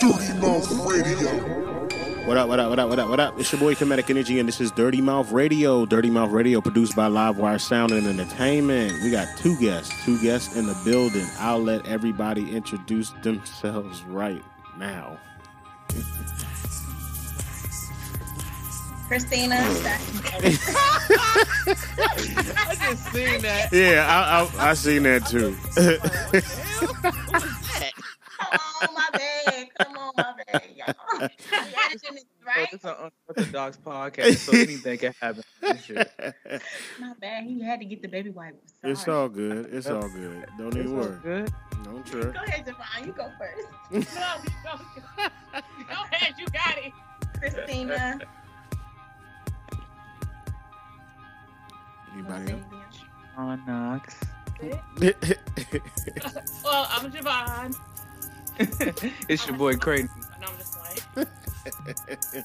Dirty Mouth Radio. What up, what up, what up, what up, what up? It's your boy Comedic Energy, and this is Dirty Mouth Radio. Dirty Mouth Radio, produced by Livewire Sound and Entertainment. We got two guests, two guests in the building. I'll let everybody introduce themselves right now. Christina. I just seen that. Yeah, I, I, I seen that too. Come on, my bad. Come on, my bad, y'all. Imagine it's right. it's an unorthodox podcast, so anything can happen. This. My bad. He had to get the baby wipe. It's all good. It's all good. Don't It's even all worry. good. Don't trip. Go ahead, Javon. You go first. No, you go. Go ahead, you got it. Christina. Anybody else? On Knox. Well, I'm Javon. it's your boy Creighton. No, I'm just playing.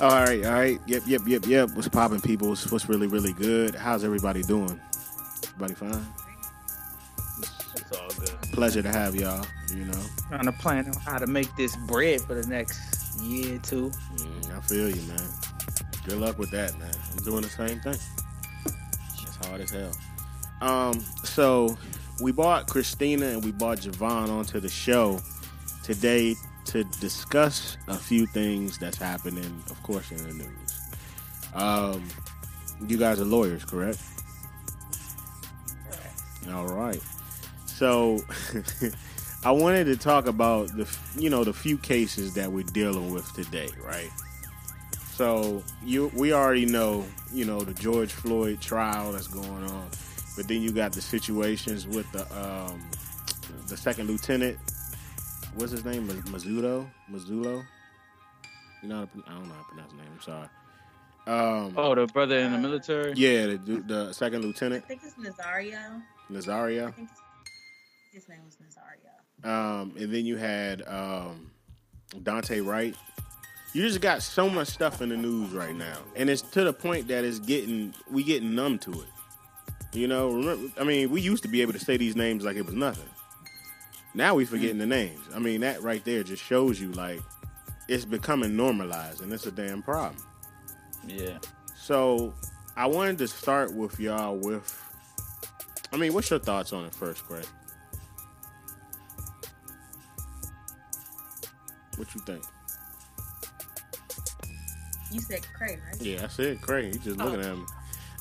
all right, all right. Yep, yep, yep, yep. What's popping, people? What's, what's really, really good? How's everybody doing? Everybody fine? It's all good. Pleasure to have y'all. You know, Trying to plan on how to make this bread for the next year or two. Mm, I feel you, man. Good luck with that, man. I'm doing the same thing. It's hard as hell. Um, so we brought Christina and we brought Javon onto the show today to discuss a few things that's happening, of course, in the news. Um, you guys are lawyers, correct? All right. So I wanted to talk about the you know the few cases that we're dealing with today, right? So you we already know, you know, the George Floyd trial that's going on. But then you got the situations with the um the second lieutenant what's his name? Maz- Mazzulo? Mazzulo? You know how to, I don't know how to pronounce his name, I'm sorry. Um Oh, the brother in the military? yeah, the, du- the second I lieutenant, think it's Nazario. Nazario. I think his name was Nazario. Um, and then you had um, Daunte Wright. You just got so much stuff in the news right now, and it's to the point that it's getting we getting numb to it. You know, remember? I mean, we used to be able to say these names like it was nothing. Now we forgetting the names. I mean, that right there just shows you like it's becoming normalized, and it's a damn problem. Yeah. So I wanted to start with y'all with. I mean, what's your thoughts on it first, Craig? What you think? You said Craig, right? Yeah, I said Craig. He just looking oh. at me.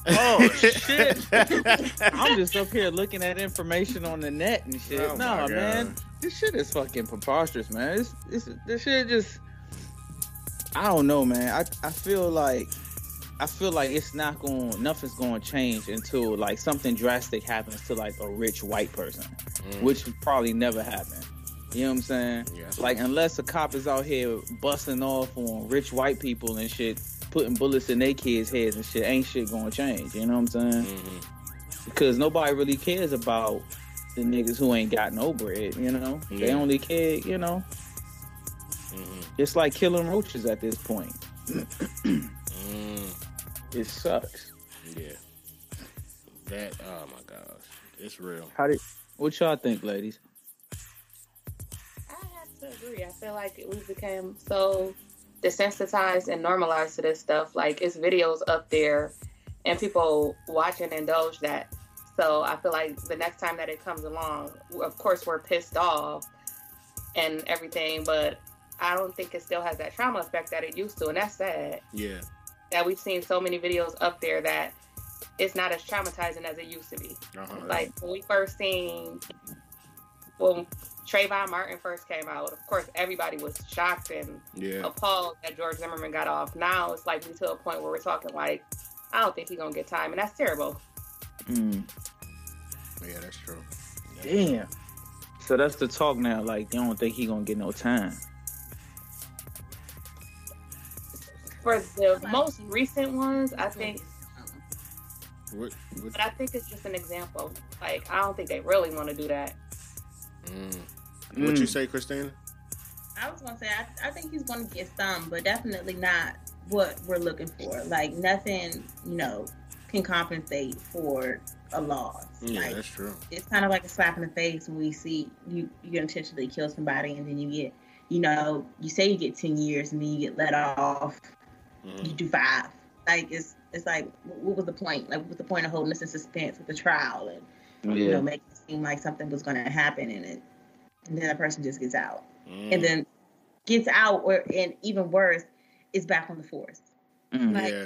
Oh, shit. I'm just up here looking at information on the net and shit. Oh, no, God. man. This shit is fucking preposterous, man. It's, it's, this shit just. I don't know, man. I, I feel like. I feel like it's not going, nothing's going to change until like something drastic happens to like a rich white person, Mm. which probably never happen. You know what I'm saying? Yeah. Like unless a cop is out here busting off on rich white people and shit, putting bullets in their kids' heads and shit, ain't shit gonna change. You know what I'm saying? Mhm. Because nobody really cares about the niggas who ain't got no bread. You know, they only care. You know, Mhm. it's like killing roaches at this point. Mm. It sucks. Yeah. That. Oh my gosh, it's real. How did? What y'all think, ladies? I have to agree. I feel like we became so desensitized and normalized to this stuff. Like it's videos up there, and people watch and indulge that. So I feel like the next time that it comes along, of course we're pissed off and everything, but I don't think it still has that trauma effect that it used to, and that's sad. Yeah. That we've seen so many videos up there that it's not as traumatizing as it used to be. Uh-huh. Like when we first seen when Trayvon Martin first came out, of course everybody was shocked and Yeah. appalled that George Zimmerman got off. Now it's like we to a point where we're talking like, I don't think he's gonna get time, and that's terrible. Mm, Yeah, that's true. damn. So that's the talk now. Like, you don't think he gonna get no time? For the most recent ones, I think, What? what but I think it's just an example. Like I don't think they really want to do that. mm. What you Mm. say, Christina? I was gonna say I, I think he's gonna get some, but definitely not what we're looking for. Like nothing, you know, can compensate for a loss. Yeah, Like that's true. it's kind of like a slap in the face when we see you you intentionally kill somebody and then you get you know, you say you get ten years and then you get let off, Mhm. you do five. Like it's it's like what was the point? Like what was the point of holding us in suspense with the trial and you know making it seem like something was going to happen in it, and then the person just gets out, Mhm. and then gets out, or and even worse, is back on the force. Mm. like- yeah.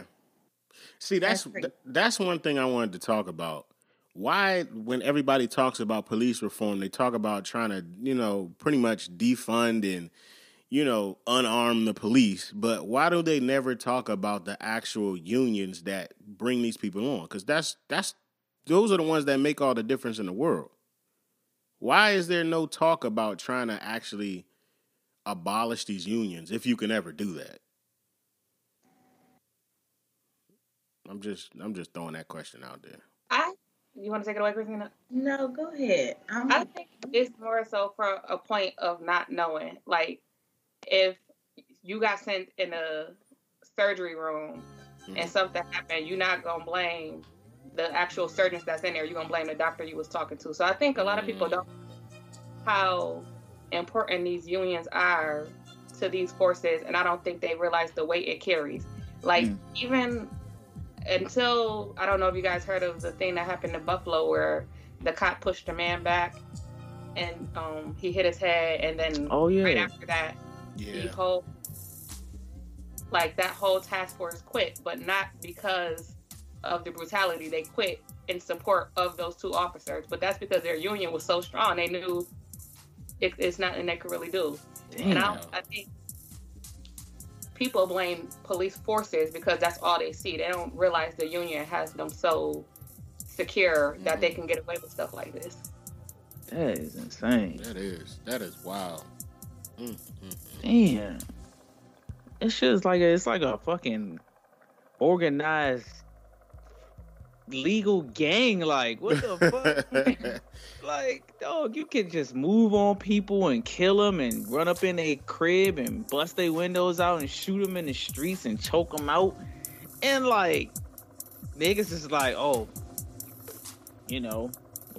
See, that's That's th- that's one thing I wanted to talk about. Why, when everybody talks about police reform, they talk about trying to, you know, pretty much defund and, you know, unarm the police. But why do they never talk about the actual unions that bring these people on? Because that's that's those are the ones that make all the difference in the world. Why is there no talk about trying to actually abolish these unions if you can ever do that? I'm just I'm just throwing that question out there. I you want to take it away, Christina? No, go ahead. I'm, I think it's more so for a point of not knowing. Like, if you got sent in a surgery room and mm-hmm. something happened, you're not gonna blame the actual surgeons that's in there. You're gonna blame the doctor you was talking to. So I think a lot of people don't how important these unions are to these forces, and I don't think they realize the weight it carries. Like Mm. even until I don't know if you guys heard of the thing that happened in Buffalo where the cop pushed a man back and um, he hit his head, and then Oh yeah. right after that, the Yeah. whole like that whole task force quit, but not because of the brutality. They quit in support of those two officers, but that's because their union was so strong. They knew it, it's nothing they could really do. And I, I think people blame police forces because that's all they see. They don't realize the union has them so secure that they can get away with stuff like this. That is insane. That is that is wild. Mm, mm, mm. Damn. It's just like a, it's like a fucking organized legal gang. Like what the fuck? like dog, you can just move on people and kill them and run up in a crib and bust their windows out and shoot them in the streets and choke them out. And like niggas is like, oh, you know,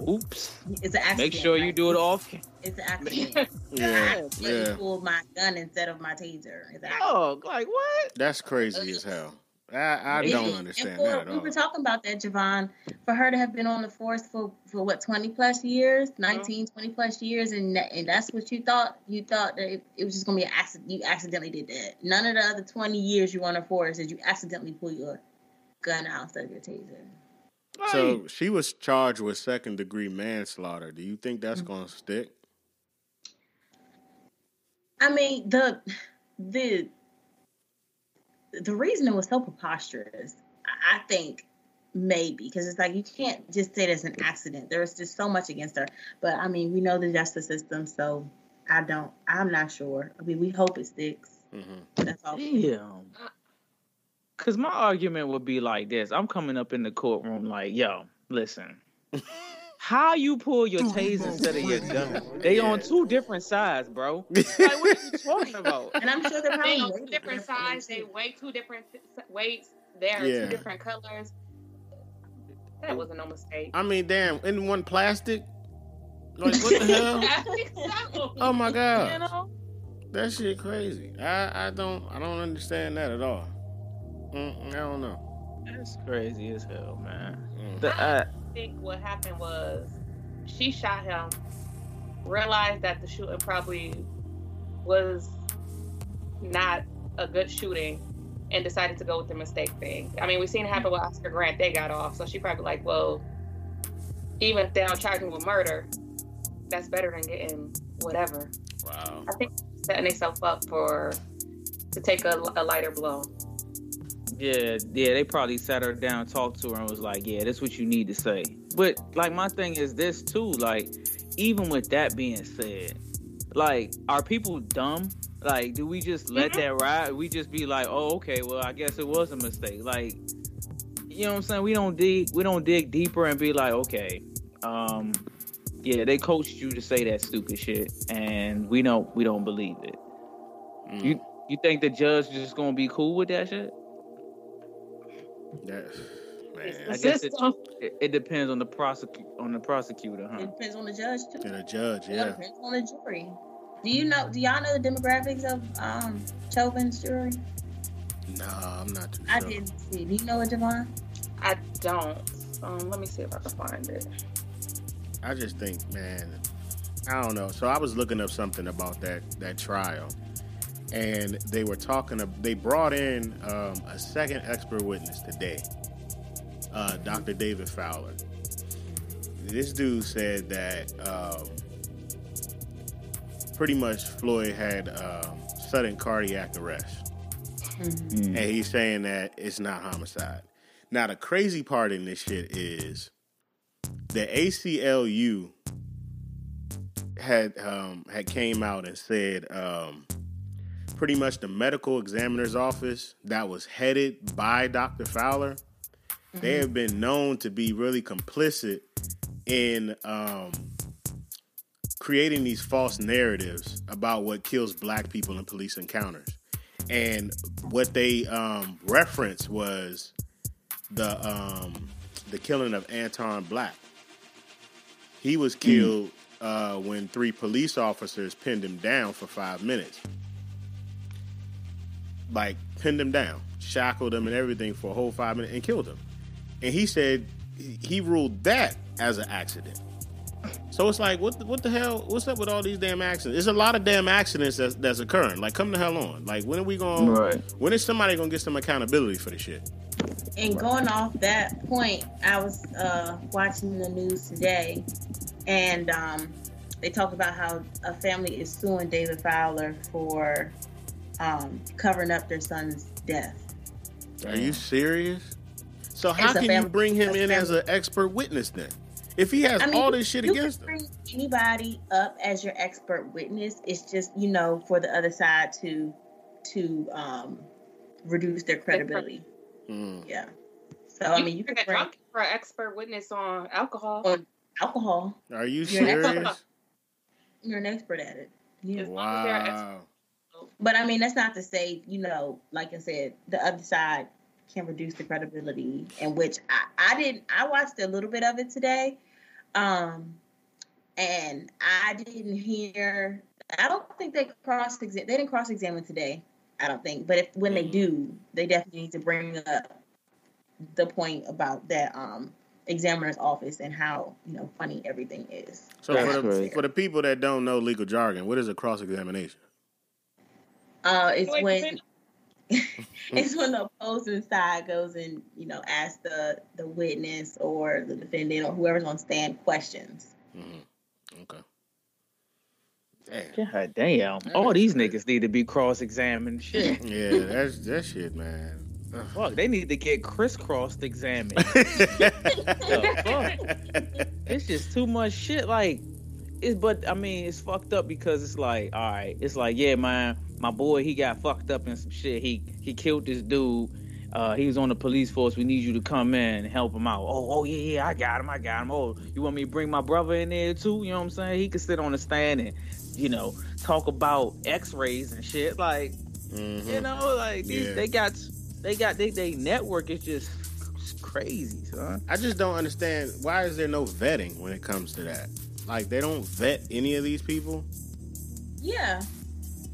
oops. it's an accident. Make sure you do it off. It's an accident. yeah, I yeah. pulled my gun instead of my taser. It's an accident. Dog, like what? That's crazy as hell. I, I It don't understand for, that at We were talking about that, Javon. For her to have been on the force for, for what, 20 plus years, 19, 20 plus years, and that, and that's what you thought? You thought that it, it was just going to be an accident. You accidentally did that. None of the other 20 years you were on the force did you accidentally pull your gun out instead of your taser. Like, So she was charged with second degree manslaughter. Do you think that's Mm-hmm. gonna stick? I mean, the the the reason it was so preposterous, I I think maybe because it's like you can't just say it's an accident. There's just so much against her. But I mean, we know the justice system, so I don't. I'm not sure. I mean, we hope it sticks. hmm That's all. Damn. Cause my argument would be like this: I'm coming up in the courtroom like, yo, listen, how you pull your taser instead of your gun? They on two different sides, bro. Like, what are you talking about? And I'm sure they're probably on two different differently, sides. They weigh two different weights. They are Yeah. two different colors. That wasn't no mistake. I mean, damn, in one plastic. Like what the hell? So. Oh my You god, know? that shit crazy. I I don't I don't understand that at all. Mm, I don't know. That's crazy as hell, man. Mm. The, uh, I think what happened was she shot him, realized that the shooting probably was not a good shooting, and decided to go with the mistake thing. I mean, we've seen it happen with Oscar Grant. They got off, so she probably like, well, even if they don't charge me with murder, that's better than getting whatever. Wow. I think setting themselves up for to take a, a lighter blow. Yeah, yeah, they probably sat her down, talked to her, and was like, "Yeah, that's what you need to say." But like, my thing is this too. Like, even with that being said, like, are people dumb? Like, do we just let Mhm. that ride? We just be like, "Oh, okay, well, I guess it was a mistake." Like, you know what I'm saying? We don't dig, we don't dig deeper and be like, "Okay, um, yeah, they coached you to say that stupid shit, and we don't, we don't believe it." Mm. You you think the judge is just gonna be cool with that shit? That, It's man. I guess it, it, it depends on the prosecu- on the prosecutor, huh? It depends on the judge too. And a judge, yeah. It yeah. depends on the jury. Do you know? Do y'all know the demographics of um Chauvin's jury? No, I'm not too I sure. didn't see. Do you know it, Javon? I don't. Um, let me see if I can find it. I just think, man, I don't know. So I was looking up something about that that trial, and they were talking. They brought in um, a second expert witness today, uh, Dr. David Fowler. This dude said that um, pretty much Floyd had um, sudden cardiac arrest, Mm. and he's saying that it's not homicide. Now the crazy part in this shit is the ACLU had um, had came out and said um, pretty much the medical examiner's office that was headed by Dr. Fowler, they have been known to be really complicit in um, creating these false narratives about what kills black people in police encounters. And what they um, referenced was the um, the killing of Anton Black. He was killed uh, when three police officers pinned him down for five minutes. Like pinned him down, shackled him, and everything for a whole five minutes, and killed him. And he said he he ruled that as an accident. So it's like, what the, what the hell? What's up with all these damn accidents? There's a lot of damn accidents that's, that's occurring. Like, come the hell on. Like, when are we going? Right. When is somebody gonna get some accountability for this shit? And going off that point, I was uh, watching the news today, and um, they talked about how a family is suing David Fowler for um, covering up their son's death. Are you serious? So how It's a can you bring him it's a in as an expert witness then? If he has I mean, all this shit you against can him, bring anybody up as your expert witness. It's just you know for the other side to to um, reduce their credibility. Mm. Yeah. So I mean, you can can get bring drunk for an expert witness on alcohol. on alcohol. are you You're an serious? You're an expert at it. Yeah. As long as they're an Wow. But I mean, that's not to say, you know, like I said, the other side can reduce the credibility, in which I, I didn't. I watched a little bit of it today, um, and I didn't hear. I don't think they cross examine. They didn't cross examine today. I don't think. But if when they Mhm. do, they definitely need to bring up the point about that um, examiner's office and how you know funny everything is. So for the, for the people that don't know legal jargon, what is a cross examination? Uh, it's Wait, when it's when the opposing side goes and you know asks the the witness or the defendant or whoever's on stand questions. hmm Okay. Damn. God damn. All these niggas need to be cross examined. Shit. Yeah, that's that shit, man. Fuck, they need to get crisscrossed examined. it's just too much shit. Like, it's but I mean, it's fucked up because it's like, all right, it's like, yeah, man, my boy, he got fucked up in some shit. He he killed this dude. Uh, he was on the police force. We need you to come in and help him out. Oh, oh yeah, yeah, I got him, I got him. Oh, you want me to bring my brother in there too? You know what I'm saying? He could sit on the stand and, you know, talk about X-rays and shit. Like, Mhm. you know, like these, Yeah. they got, they got, they, they network is just crazy, son. I just don't understand why is there no vetting when it comes to that? Like they don't vet any of these people. Yeah,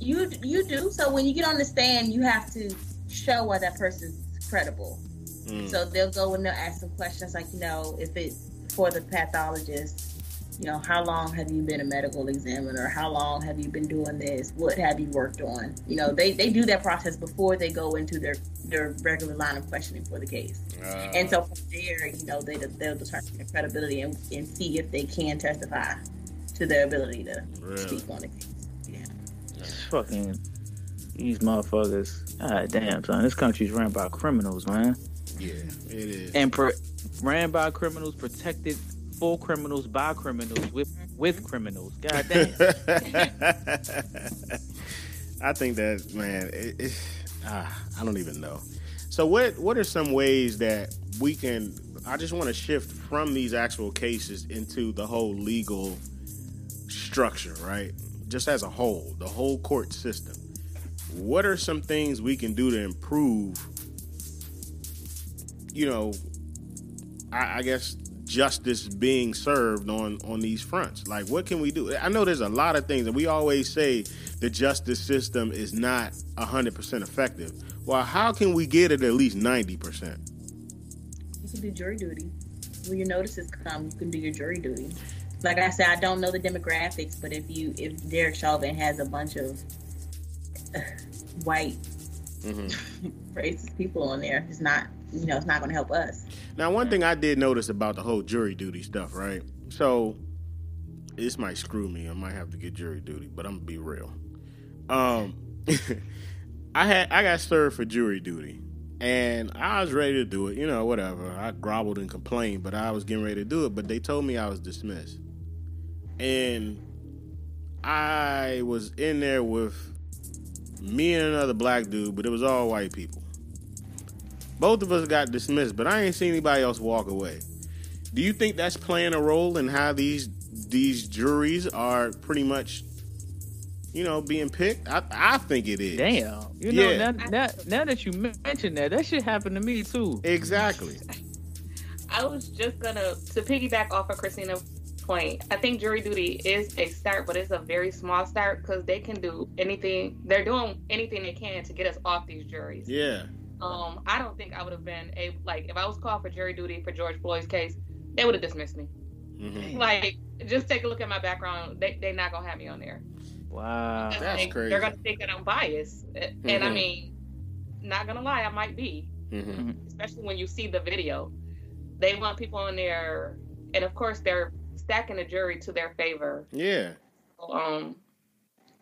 you you do. So when you get on the stand, you have to show why that person's credible. Mm. So they'll go and they'll ask some questions like, you know, if it's for the pathologist, you know, how long have you been a medical examiner? How long have you been doing this? What have you worked on? You know, they, they do that process before they go into their, their regular line of questioning for the case. Uh, And so from there, you know, they, they'll determine their credibility and, and see if they can testify to their ability to really, speak on the case. Yeah. Fucking these motherfuckers. God damn, son. This country's ran by criminals, man. yeah, it is. And ran by criminals, protected for criminals by criminals with with criminals. God damn. I think that man, it, it, ah, I don't even know. So what what are some ways that we can? I just want to shift from these actual cases into the whole legal structure, right? Just as a whole, the whole court system. What are some things we can do to improve? You know, I, I guess justice being served on on these fronts. Like, what can we do? I know there's a lot of things, and we always say the justice system is not hundred percent effective. Well, how can we get it at least ninety percent? You can do jury duty. When your notices come, you can do your jury duty. Like I said, I don't know the demographics, but if you if Derek Chauvin has a bunch of uh, white mm-hmm. racist people on there, it's not you know it's not going to help us. Now, one thing I did notice about the whole jury duty stuff, right? So this might screw me. I might have to get jury duty, but I'm gonna be real. Um, I had I got served for jury duty, and I was ready to do it. You know, whatever. I groveled and complained, but I was getting ready to do it. But they told me I was dismissed, and I was in there with me and another black dude, but it was all white people. Both of us got dismissed, but I ain't seen anybody else walk away. Do you think that's playing a role in how these these juries are pretty much, you know, being picked? I, I think it is. Damn, you know, yeah. now, now, now that you mentioned that, that shit happened to me too. Exactly. I was just gonna to piggyback off of Christina point. I think jury duty is a start, but it's a very small start because they can do anything. They're doing anything they can to get us off these juries. Yeah. Um, I don't think I would have been a like if I was called for jury duty for George Floyd's case, they would have dismissed me. Mm-hmm. Like, just take a look at my background. They they're not gonna have me on there. Wow, that's crazy. They're gonna think that I'm biased, mm-hmm. and I mm-hmm. mean, not gonna lie, I might be. Mm-hmm. Especially when you see the video, they want people on there, and of course they're stacking the jury to their favor. Yeah. Um,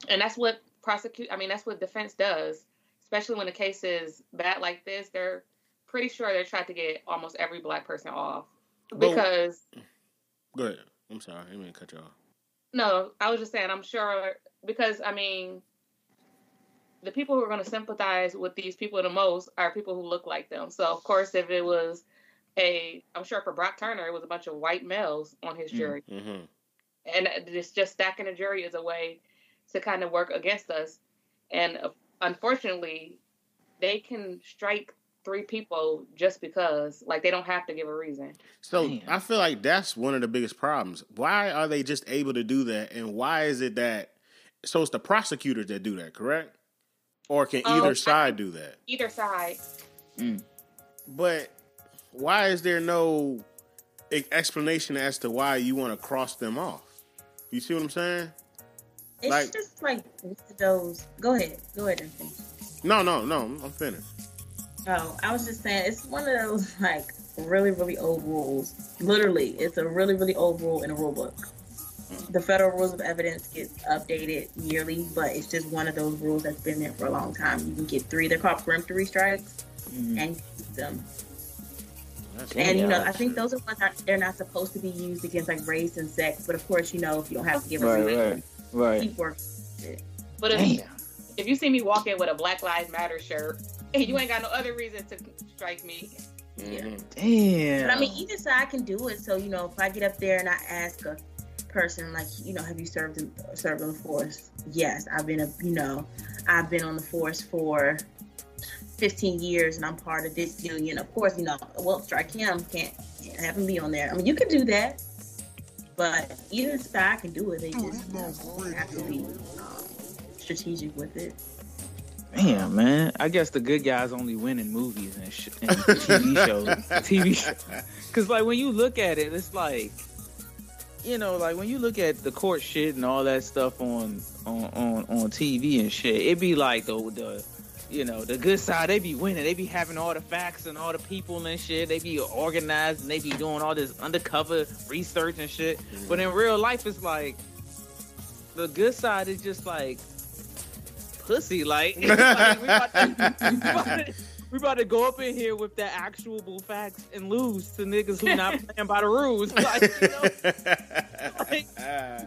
and that's what prosecute. I mean, that's what defense does, especially when the case is bad like this. They're pretty sure they're trying to get almost every black person off because. go ahead. I'm sorry. I didn't cut you off. No, I was just saying. I'm sure because I mean, the people who are going to sympathize with these people the most are people who look like them. So of course, if it was a I'm sure for Brock Turner it was a bunch of white males on his jury, mm-hmm. and it's just stacking a jury is a way to kind of work against us, and uh, unfortunately, they can strike three people just because like they don't have to give a reason. So Damn. I feel like that's one of the biggest problems. Why are they just able to do that, and why is it that? So it's the prosecutors that do that, correct? Or can um, either side do that? Either side. Mm. But why is there no explanation as to why you want to cross them off? You see what I'm saying? It's like, just like those. Go ahead. Go ahead and finish. No, no, no. I'm finished. Oh, I was just saying it's one of those like really, really old rules. Literally, it's a really, really old rule in a rule book. The federal rules of evidence get updated yearly, but it's just one of those rules that's been there for a long time. You can get three. They're called peremptory strikes, mm-hmm. and keep them and you know, I think those are ones that they're not supposed to be used against like race and sex. But of course, you know, if you don't have to give a right, reason, right, right. keep working. But if, if you see me walking with a Black Lives Matter shirt, and you ain't got no other reason to strike me. Mm-hmm. Damn. But I mean, either side can do it. So you know, if I get up there and I ask a person like, you know, have you served in, served on the force? Yes, I've been a, you know, I've been on the force for 15 years and I'm part of this union, of course, you know, well, strike him, can't, can't have him be on there. I mean, you can do that, but either side can do it. They just you know, have to be um, strategic with it. Damn, man. I guess the good guys only win in movies and, sh- and TV shows. TV shows. Because, like, when you look at it, it's like, you know, like when you look at the court shit and all that stuff on on on, on TV and shit, it'd be like the the you know, the good side, they be winning. They be having all the facts and all the people and shit. They be organized and they be doing all this undercover research and shit. Mm-hmm. But in real life, it's like the good side is just like pussy. Like, like we, about to, we, about to, we, about to, go up in here with the actual facts and lose to niggas who not playing by the rules. Like, you know, like,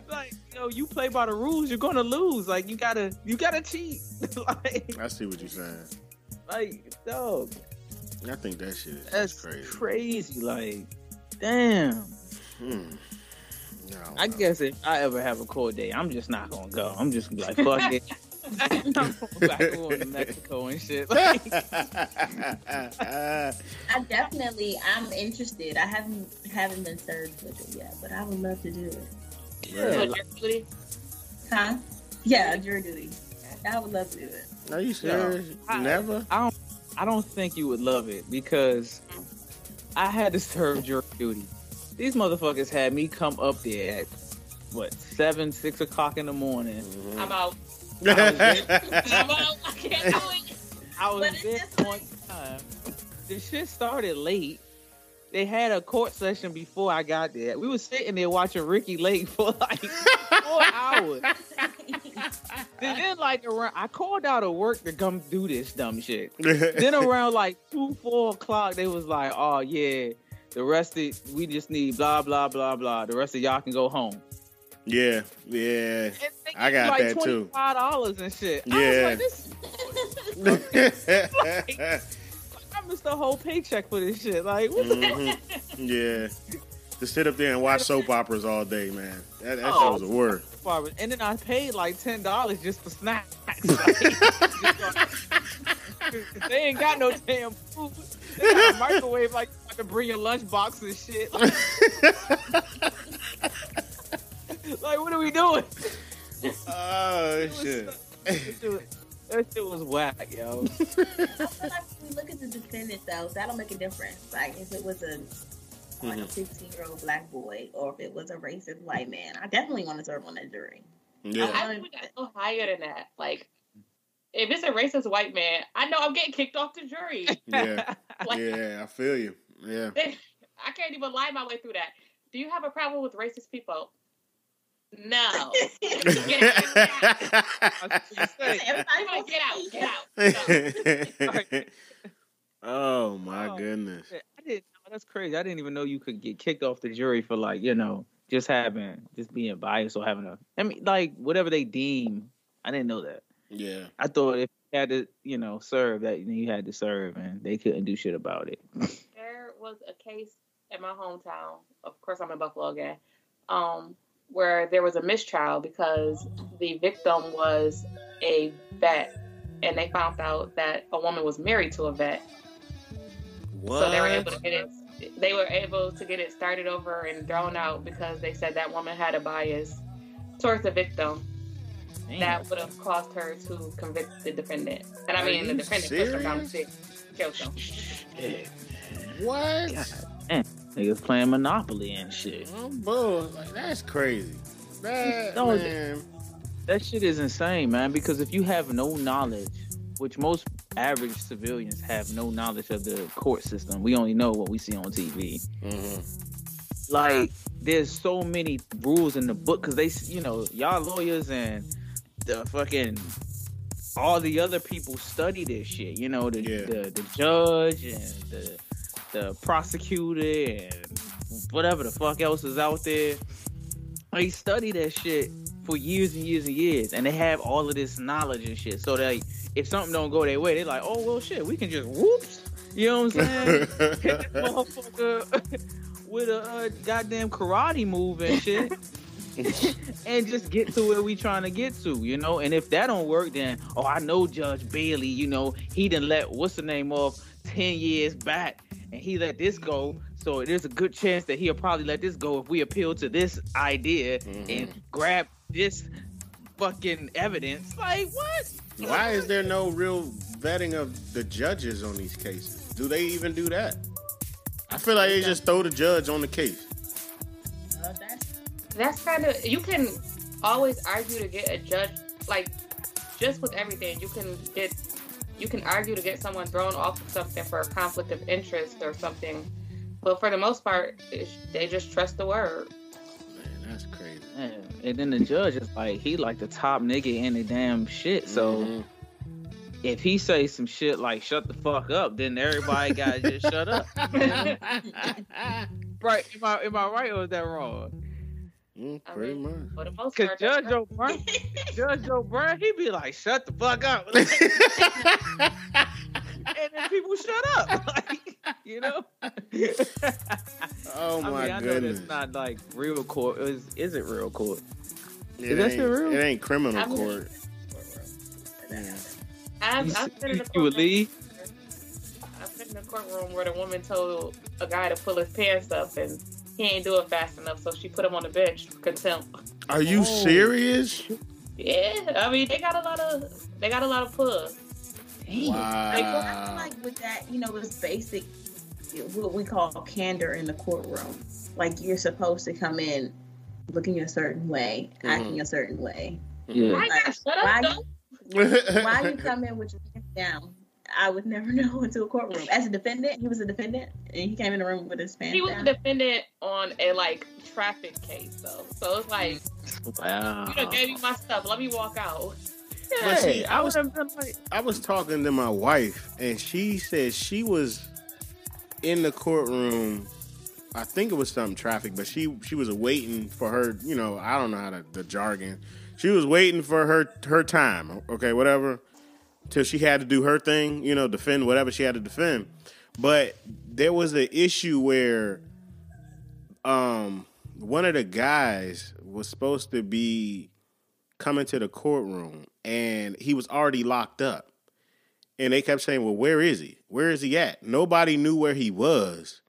like know, you play by the rules, you're gonna lose. Like you gotta, you gotta cheat. like, I see what you're saying. Like, dog. I think that shit is that's crazy. Crazy, like, damn. Hmm. No, I no. guess if I ever have a cold day, I'm just not gonna go. I'm just gonna be like, fuck it. Back going to Mexico and shit. Like, I definitely, I'm interested. I haven't haven't been served with it yet, but I would love to do it. yeah, So, duty? Huh? Yeah, jury duty. I would love to do it. Are you serious? I- Never? I don't, I don't think you would love it because I had to serve jury duty. These motherfuckers had me come up there at what seven, six o'clock in the morning. I'm. Mm-hmm. I'm out. I can't do it. I was But it's there just on time. The shit started late. They had a court session before I got there. We was sitting there watching Ricki Lake for like four hours. And then like around, I called out of work to come do this dumb shit. then around like two, four o'clock, they was like, "Oh yeah, the rest of we just need blah blah blah blah. The rest of y'all can go home." Yeah, yeah. I got like that, too. Five dollars and shit. I Yeah. was like, this, I missed the whole paycheck for this shit. Like, what the Mhm. Yeah. To sit up there and watch soap operas all day, man. That, that Oh. was a fuck? And then I paid like ten dollars just for snacks. Like, they ain't got no damn food. They got a microwave like to bring your lunchbox and shit. Like, what are we doing? Oh, It shit. so- that shit was- That shit was whack, yo. I feel like we look at the defendant though, that'll make a difference. Like if it was a like a Mhm. 15 year old black boy or if it was a racist white man, I definitely want to serve on that jury. Yeah. I think we got so higher than that. Like, if it's a racist white man, I know I'm getting kicked off the jury. Yeah. Like, Yeah, I feel you. Yeah. I can't even lie my way through that. Do you have a problem with racist people? No. Get out, get out. That's what you say. Get out, get out. Oh my Oh. goodness. I didn't. know. That's crazy. I didn't even know you could get kicked off the jury for like you know just having just being biased or having a. I mean, like whatever they deem. I didn't know that. Yeah. I thought if you had to, you know, serve that you had to serve, and they couldn't do shit about it. There was a case in my hometown. Of course, I'm in Buffalo again. Um, where there was a mistrial because the victim was a vet, and they found out that a woman was married to a vet. What? So they were able to get it. They were able to get it started over and thrown out because they said that woman had a bias towards the victim that would have caused her to convict the defendant. And I Are mean, the you defendant pushed her down the serious? stick, killed what? man. Mm. Niggas playing Monopoly and shit. Oh, bull. Like, that's crazy. That, No, man. That shit is insane, man. Because if you have no knowledge, which most average civilians have no knowledge of the court system, we only know what we see on TV. Mhm. Like, there's so many rules in the book because they, you know, y'all lawyers and the fucking all the other people study this shit. You know, the Yeah. the, the judge and the the prosecutor and whatever the fuck else is out there. They study that shit for years and years and years, and they have all of this knowledge and shit. So like, if something don't go their way, they're like, oh well, shit, we can just whoops, you know what I'm saying? Hit this motherfucker with a uh, goddamn karate move and shit. and just get to where we trying to get to, you know. And if that don't work, then oh, I know Judge Bailey, you know, he didn't let what's the name of 10 years back and he let this go. So there's a good chance that he'll probably let this go if we appeal to this idea mm-hmm. and grab this fucking evidence. Like, what? Why is there no real vetting of the judges on these cases? Do they even do that? I feel like they just throw the judge on the case. That's kind of, you can always argue to get a judge, like, just with everything. You can get you can argue to get someone thrown off of something for a conflict of interest or something but for the most part they just trust the word Man, that's crazy. Yeah. And then the judge is like, he like the top nigga in the damn shit. So Mhm. if he say some shit like "shut the fuck up," then everybody gotta just shut up. Right? Am I am I right or is that wrong? Mm, I pretty mean, much. for the most Cause part Judge that's Joe Judge Joe Brown, he be like, "Shut the fuck up," and then people shut up. Like, you know. oh I my mean, I know goodness. that's not like real court. Is is it real court? it, that ain't, real? it ain't criminal I mean- court. that. I've, You I've been in the you would courtroom. leave? I've been in the courtroom where the woman told a guy to pull his pants up and he ain't do it fast enough, so she put him on the bench contempt. Are you Oh. serious? Yeah, I mean they got a lot of they got a lot of puss. Dang. Like, well, I feel Wow. like with that, you know, it's basic, what we call candor in the courtroom. Like you're supposed to come in looking a certain way, Mhm. acting a certain way. Yeah. I got shut Why up you- Why you come in with your pants down? I would never know into a courtroom. As a defendant, he was a defendant, and he came in the room with his pants He was down. a defendant on a like traffic case though, so it's like Wow. you done gave me my stuff. Let me walk out. But see, I was- like, I was talking to my wife, and she said she was in the courtroom. I think it was something traffic, but she she was waiting for her. You know, I don't know how to the jargon. She was waiting for her her time. Okay, whatever, till she had to do her thing. You know, defend whatever she had to defend. But there was an issue where, um, one of the guys was supposed to be coming to the courtroom and he was already locked up. And they kept saying, Well, where is he? Where is he at? Nobody knew where he was.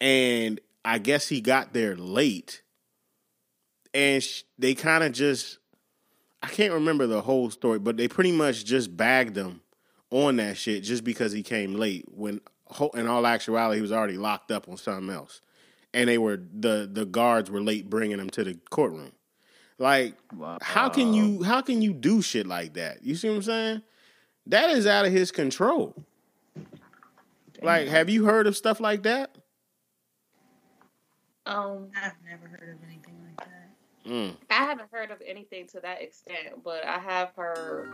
And I guess he got there late. And they kind of just, I can't remember the whole story, but they pretty much just bagged him on that shit just because he came late. When in all actuality, he was already locked up on something else. And they were, the, the guards were late bringing him to the courtroom. Like, how can you how can you do shit like that? You see what I'm saying? That is out of his control. Like, have you heard of stuff like that? Um, I've never heard of anything like that. Mm. I haven't heard of anything to that extent, but I have heard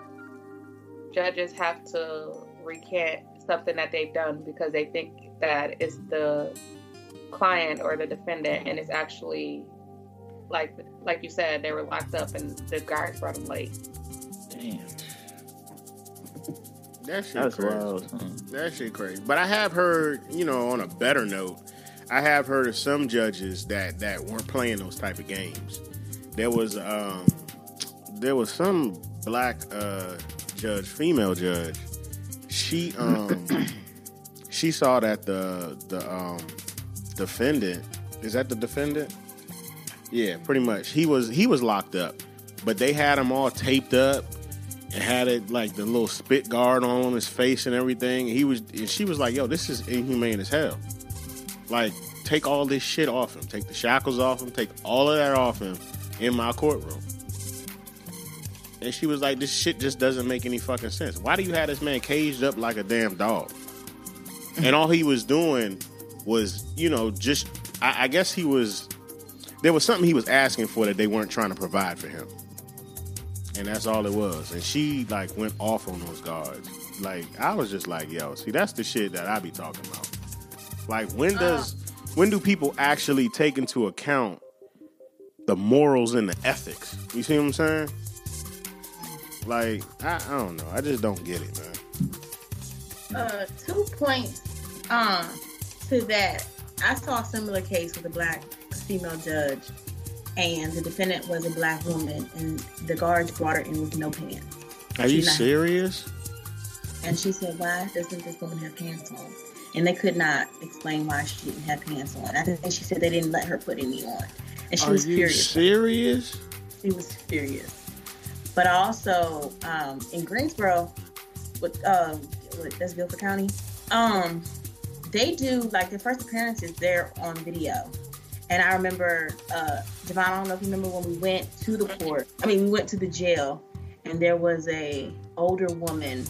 judges have to recant something that they've done because they think that it's the client or the defendant, and it's actually like like you said, they were locked up and the guards brought them late. Damn. That shit That's crazy. wild. That shit crazy. But I have heard, you know, on a better note, I have heard of some judges that that weren't playing those type of games. There was um there was some black uh judge, female judge. She um she saw that the the um defendant is that the defendant? Yeah, pretty much. He was he was locked up, but they had him all taped up and had it like the little spit guard on his face and everything. He was and she was like, "Yo, this is inhumane as hell. Like, take all this shit off him. Take the shackles off him. Take all of that off him in my courtroom." And she was like, "This shit just doesn't make any fucking sense. Why do you have this man caged up like a damn dog?" and all he was doing was, you know, just I, I guess he was there was something he was asking for that they weren't trying to provide for him and that's all it was. And she like went off on those guards. Like I was just like, yo, see, that's the shit that I be talking about. Like when uh. does when do people actually take into account the morals and the ethics? You see what I'm saying? Like I, I don't know. I just don't get it, man. Uh, two points um, to that. I saw a similar case with a black female judge, and the defendant was a black woman, and the guards brought her in with no pants. Are you serious? And she said, Why doesn't this woman have pants on? And they could not explain why she didn't have pants on. I think she said they didn't let her put any on. And she Are was you furious. serious? She was furious. But also um, in Greensboro, with um, with that's Guilford County, um, they do like their first appearances there on video. And I remember, uh, Javon, I don't know if you remember when we went to the court. I mean, we went to the jail, and there was a older woman,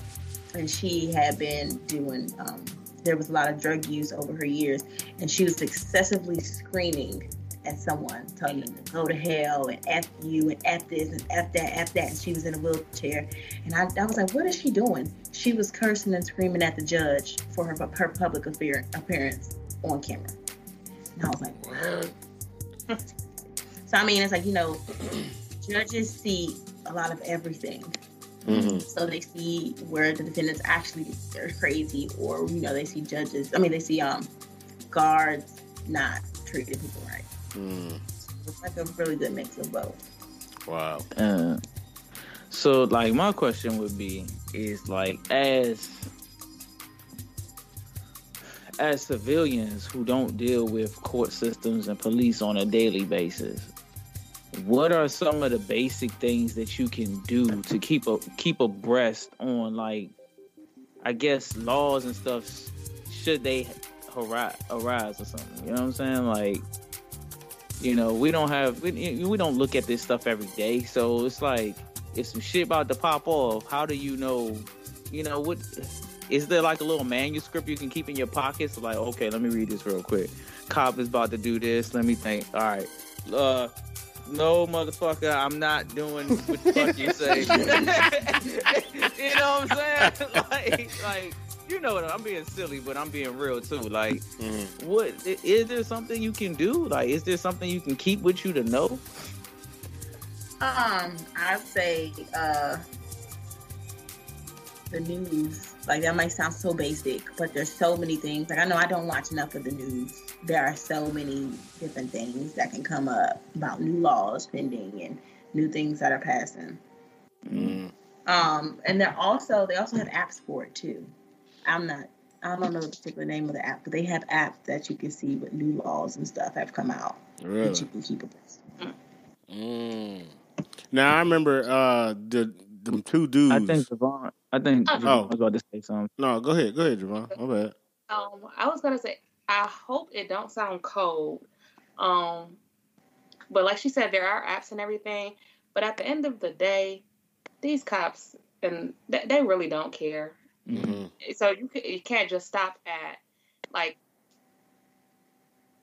and she had been doing. Um, there was a lot of drug use over her years, and she was excessively screaming at someone, telling them to go to hell and f you and f this and f that, f that. And she was in a wheelchair, and I, I was like, what is she doing? She was cursing and screaming at the judge for her her public appear- appearance on camera. And I was like, What? so I mean, it's like you know, judges see a lot of everything. Mhm. So they see where the defendants actually are crazy, or you know, they see judges. I mean, they see um guards not treating people right. Mm. It's like a really good mix of both. Wow. Uh, So like my question would be is like as as civilians who don't deal with court systems and police on a daily basis, what are some of the basic things that you can do to keep a keep abreast on like I guess laws and stuff should they arise, arise or something. You know what I'm saying? Like you know, we don't have we, we don't look at this stuff every day, so it's like if some shit about to pop off, how do you know? You know what? Is there like a little manuscript you can keep in your pockets? Like, okay, let me read this real quick. Cop is about to do this. Let me think. All right. Uh, no, motherfucker, I'm not doing what the fuck you say. you know what I'm saying? like, like you know what I'm being silly, but I'm being real too. Like, mm-hmm. what is there something you can do? Like, is there something you can keep with you to know? Um, I'd say uh the news. Like that might sound so basic, but there's so many things. Like I know I don't watch enough of the news. There are so many different things that can come up about new laws pending and new things that are passing. Mm. Um, and they're also they also have apps for it too. I'm not I don't know the particular name of the app, but they have apps that you can see what new laws and stuff have come out really? that you can keep abreast. Mm. Now I remember uh the them two dudes. I think Javon. I think uh-huh. oh. I was about to say something. No, go ahead, go ahead, Javon. My bad. Um, I was gonna say I hope it don't sound cold. Um, but like she said, there are apps and everything. But at the end of the day, these cops and they, they really don't care. Mm-hmm. So you you can't just stop at like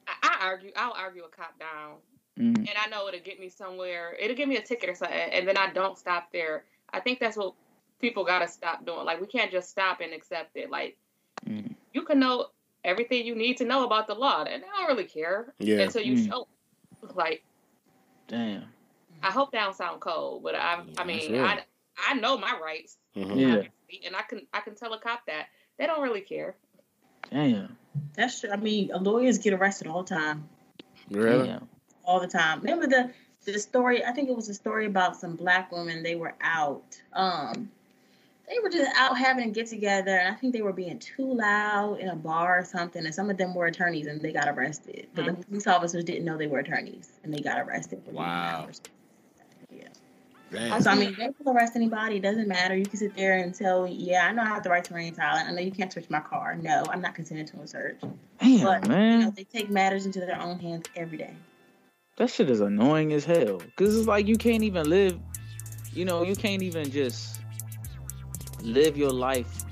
I, I argue. I'll argue a cop down Mm. And I know it'll get me somewhere. It'll give me a ticket or something, and then I don't stop there. I think that's what people gotta stop doing. Like we can't just stop and accept it. Like mm. you can know everything you need to know about the law, and I don't really care yeah. until you mm. show. Like, damn. I hope that don't sound cold, but I, yeah, I mean, I, I know my rights. Mm-hmm. Yeah. And I can, I can tell a cop that they don't really care. Damn. That's true. I mean, lawyers get arrested all the time. Really? Damn all the time. Remember the the story? I think it was a story about some black women. They were out. Um, they were just out having a get together, and I think they were being too loud in a bar or something. And some of them were attorneys, and they got arrested. But mm-hmm. the police officers didn't know they were attorneys, and they got arrested. wow. Yeah. Damn. So I mean, they can arrest anybody. It doesn't matter. You can sit there and tell, yeah, I know I have the right to remain silent. I know you can't search my car. No, I'm not consenting to a search. Damn, but, man. You know, they take matters into their own hands every day. That shit is annoying as hell. Cause it's like you can't even live, you know, you can't even just live your life,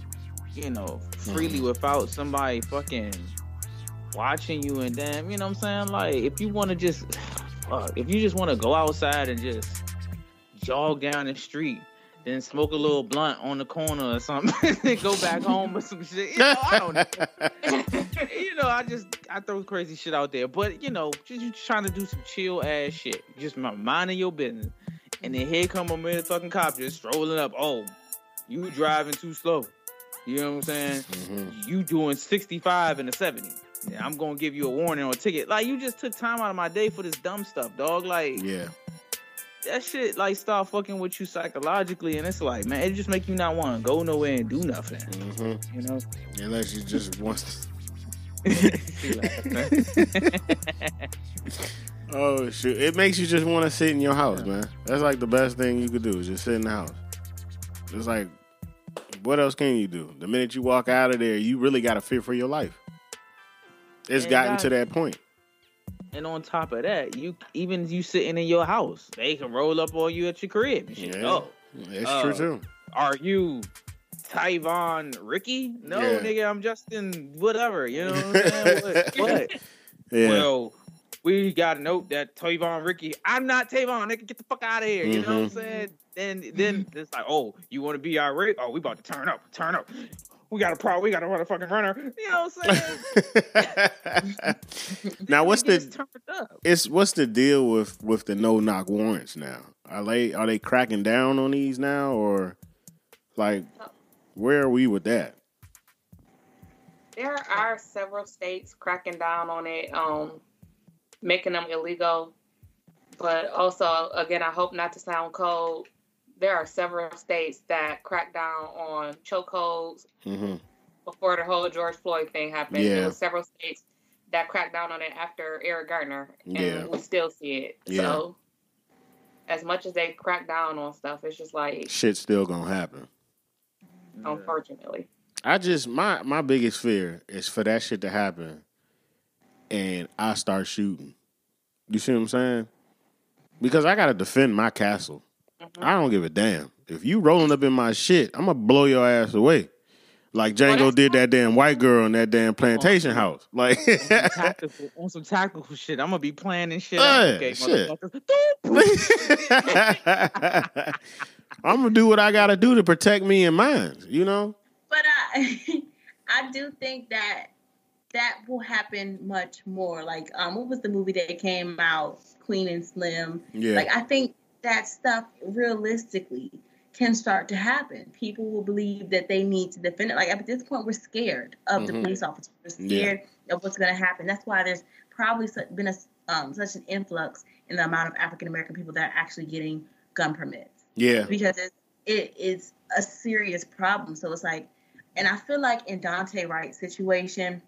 you know, freely mm. without somebody fucking watching you and damn, you know what I'm saying? Like if you wanna just fuck, if you just wanna go outside and just jog down the street then smoke a little blunt on the corner or something, then go back home or some shit. You know, I don't know. you know, I just I throw crazy shit out there, but you know, just you trying to do some chill ass shit, just minding your business, and then here come a motherfucking cop just strolling up. Oh, you driving too slow. You know what I'm saying? Mm-hmm. You doing 65 and a 70. Yeah, I'm gonna give you a warning or a ticket. Like you just took time out of my day for this dumb stuff, dog. Like yeah that shit like start fucking with you psychologically, and it's like, man, it just make you not want to go nowhere and do nothing. Mm-hmm. You know, unless you just want. To... oh shoot! It makes you just want to sit in your house, yeah. man. That's like the best thing you could do is just sit in the house. It's like, what else can you do? The minute you walk out of there, you really got to fear for your life. It's and gotten to that point. And on top of that, you even you sitting in your house, they can roll up on you at your crib. You yeah, oh, it's uh, true too. Are you Tyvon Ricky? No, yeah. nigga, I'm Justin. Whatever. You know what I'm saying? what? what? Yeah. Well, we got a note that Tavon Ricky. I'm not Tavon. Nigga, get the fuck out of here. You mm-hmm. know what I'm mm-hmm. saying? Then then it's like, oh, you want to be our Rick? Oh, we about to turn up, turn up we got a problem. We got to run a fucking runner. You know what I'm saying? now, what's the it's what's the deal with with the no knock warrants now? Are they are they cracking down on these now, or like where are we with that? There are several states cracking down on it, um, making them illegal. But also, again, I hope not to sound cold. There are several states that crack down on chokeholds hmm before the whole George Floyd thing happened. Yeah. There was several states that cracked down on it after Eric Garner, and Yeah. we still see it. Yeah. So, as much as they crack down on stuff, it's just like, Shit's still gonna happen. unfortunately. I just my my biggest fear is for that shit to happen, and I start shooting. You see what I'm saying? Because I gotta defend my castle. I don't give a damn if you rolling up in my shit. I'm gonna blow your ass away, like Django that's did that damn white girl in that damn plantation house. Like, on, some tactical, on some tactical shit. I'm gonna be planning shit. Yeah, okay, shit. motherfuckers. I'm gonna do what I gotta do to protect me and mine. You know? But I, I do think that that will happen much more. Like, um, what was the movie that came out, Queen and Slim? Yeah. Like, I think that stuff realistically can start to happen. People will believe that they need to defend it. Like at this point, we're scared of the Mhm. police officers. We're Yeah. scared of what's going to happen. That's why there's probably been a, um, such an influx in the amount of African American people that are actually getting gun permits yeah. because it, it is a serious problem. So it's like, and I feel like in Daunte Wright's situation,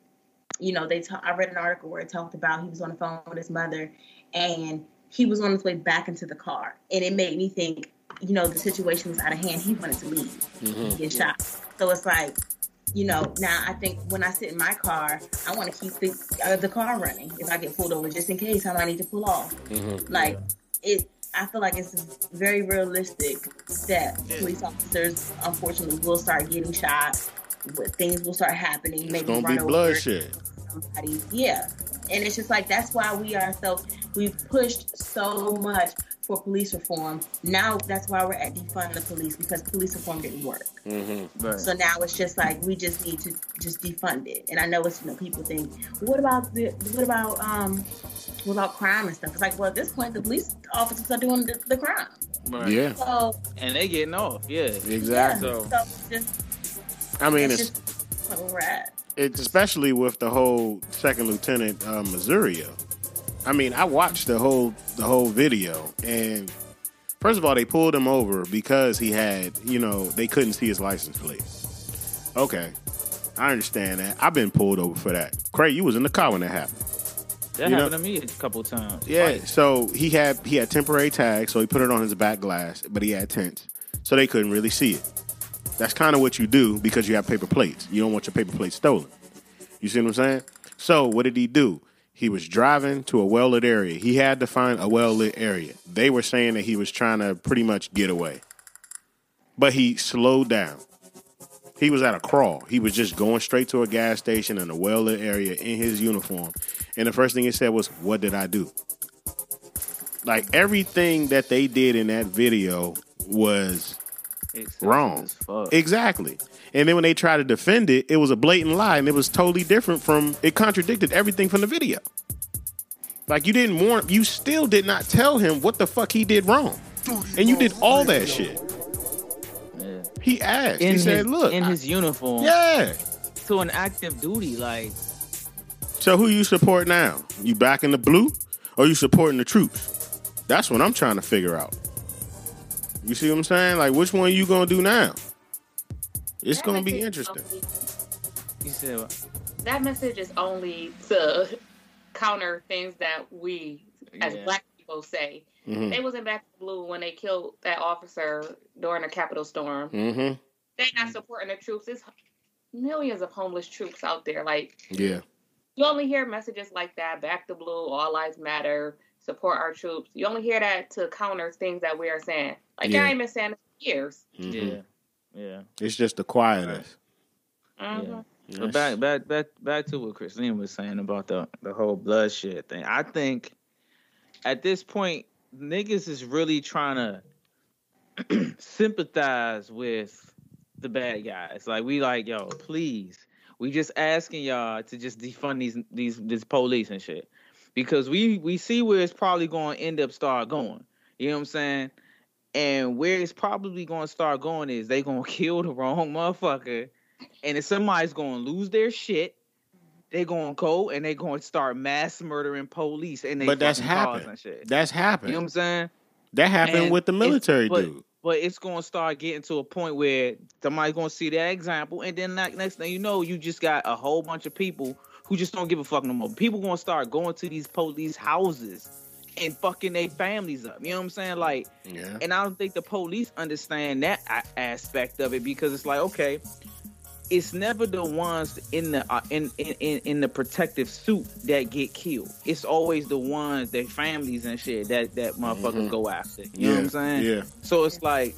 you know, they ta- I read an article where it talked about he was on the phone with his mother, and he was on his way back into the car, and it made me think, you know, the situation was out of hand. He wanted to leave, Mhm. he get shot. So it's like. You know, now I think when I sit in my car, I want to keep the, uh, the car running if I get pulled over, just in case I might need to pull off Mhm. like it i feel like it's very realistic that police officers unfortunately will start getting shot but things will start happening It's maybe gonna run be over bloodshed. somebody yeah and it's just like that's why we ourselves we've pushed so much for police reform now that's why we're at defund the police because police reform didn't work Mm-hmm. Right. so now it's just like we just need to just defund it. And I know it's you know people think, well, what about the what about um what about crime and stuff? It's like well at this point the police officers are doing the, the crime. Right. Yeah. So And they getting off. Yeah. Exactly. yeah, So- so just I mean, it's it's just where we're at. It's especially with the whole second lieutenant uh, Missouri. I mean, I watched the whole the whole video, and first of all, they pulled him over because he had, you know, they couldn't see his license plate. Okay, I understand that. I've been pulled over for that. Craig, you was in the car when that happened. That You know- happened to me a couple times. Yeah, Like, so he had he had temporary tags, so he put it on his back glass, but he had tints, so they couldn't really see it. That's kind of what you do because you have paper plates. You don't want your paper plates stolen. You see what I'm saying? So what did he do? He was driving to a well lit area. He had to find a well lit area. They were saying that he was trying to pretty much get away, but he slowed down. He was at a crawl. He was just going straight to a gas station in a well lit area in his uniform. And the first thing he said was, What did I do? Like everything that they did in that video was Wrong. exactly. And then when they tried to defend it, it was a blatant lie and it was totally different from it contradicted everything from the video. Like you didn't warn you still did not tell him what the fuck he did wrong. And you did all that shit. Yeah. He asked. In he said, "Look, in I- his uniform yeah. to an active duty, like So who you support now? You back in the blue or you supporting the troops? That's what I'm trying to figure out. You see what I'm saying? Like which one you gonna do now? It's That gonna be interesting. only- you said. what? That message is only to counter things that we, as Yeah. black people, say. Mm-hmm. They wasn't back in blue when they killed that officer during the Capitol storm. Mm-hmm. They not supporting the troops. There's millions of homeless troops out there. Like Yeah. you only hear messages like that, back to blue, all lives matter, support our troops. You only hear that to counter things that we are saying. Like Yeah. I ain't been saying this for years. Mhm. Yeah. Yeah. It's just the quietness. Mhm. Yeah. But back, back, back, back to what Christine was saying about the the whole bloodshed thing. I think at this point, niggas is really trying to sympathize with the bad guys. Like we like, yo, please, we just asking y'all to just defund these these this police and shit, because we we see where it's probably going to end up start going. You know what I'm saying? And where it's probably going to start going is they going to kill the wrong motherfucker and if somebody's going to lose their shit, they're going to go and they're going to start mass murdering police and they But that's happened. shit. That's happened. You know what I'm saying? that happened and with the military but- dude. but it's gonna start getting to a point where somebody's gonna see that example, and then that, next thing you know, you just got a whole bunch of people who just don't give a fuck no more. People gonna start going to these police houses and fucking their families up. You know what I'm saying? Like, Yeah. and I don't think the police understand that aspect of it because it's like, okay, it's never the ones in the uh, in, in in in the protective suit that get killed. It's always the ones their families and shit that that motherfuckers Mhm. go after. You yeah. know what I'm saying? Yeah. So it's like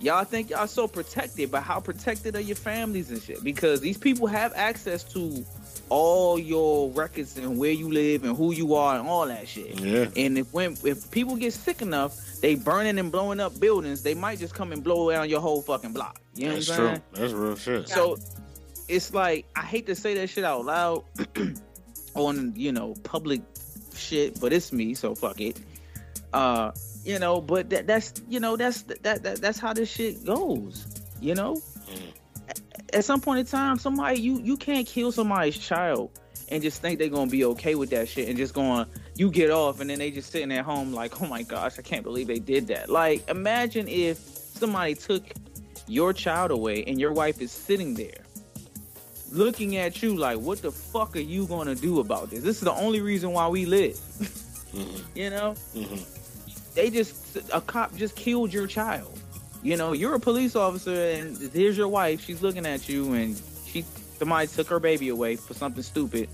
y'all think y'all so protected, but how protected are your families and shit? Because these people have access to all your records and where you live and who you are and all that shit. Yeah. And if when if people get sick enough, they burning and blowing up buildings, they might just come and blow down your whole fucking block. You know That's what I'm saying? true. That's real shit. So it's like I hate to say that shit out loud on you know public shit, but it's me, so fuck it. Uh, you know, but that that's you know that's that, that that's how this shit goes. You know, at, at some point in time, somebody you you can't kill somebody's child and just think they're gonna be okay with that shit and just going you get off and then they just sitting at home like oh my gosh I can't believe they did that. Like imagine if somebody took your child away and your wife is sitting there looking at you like what the fuck are you gonna do about this this is the only reason why we live Mhm. you know Mhm. they just a cop just killed your child you know you're a police officer and here's your wife she's looking at you and she somebody took her baby away for something stupid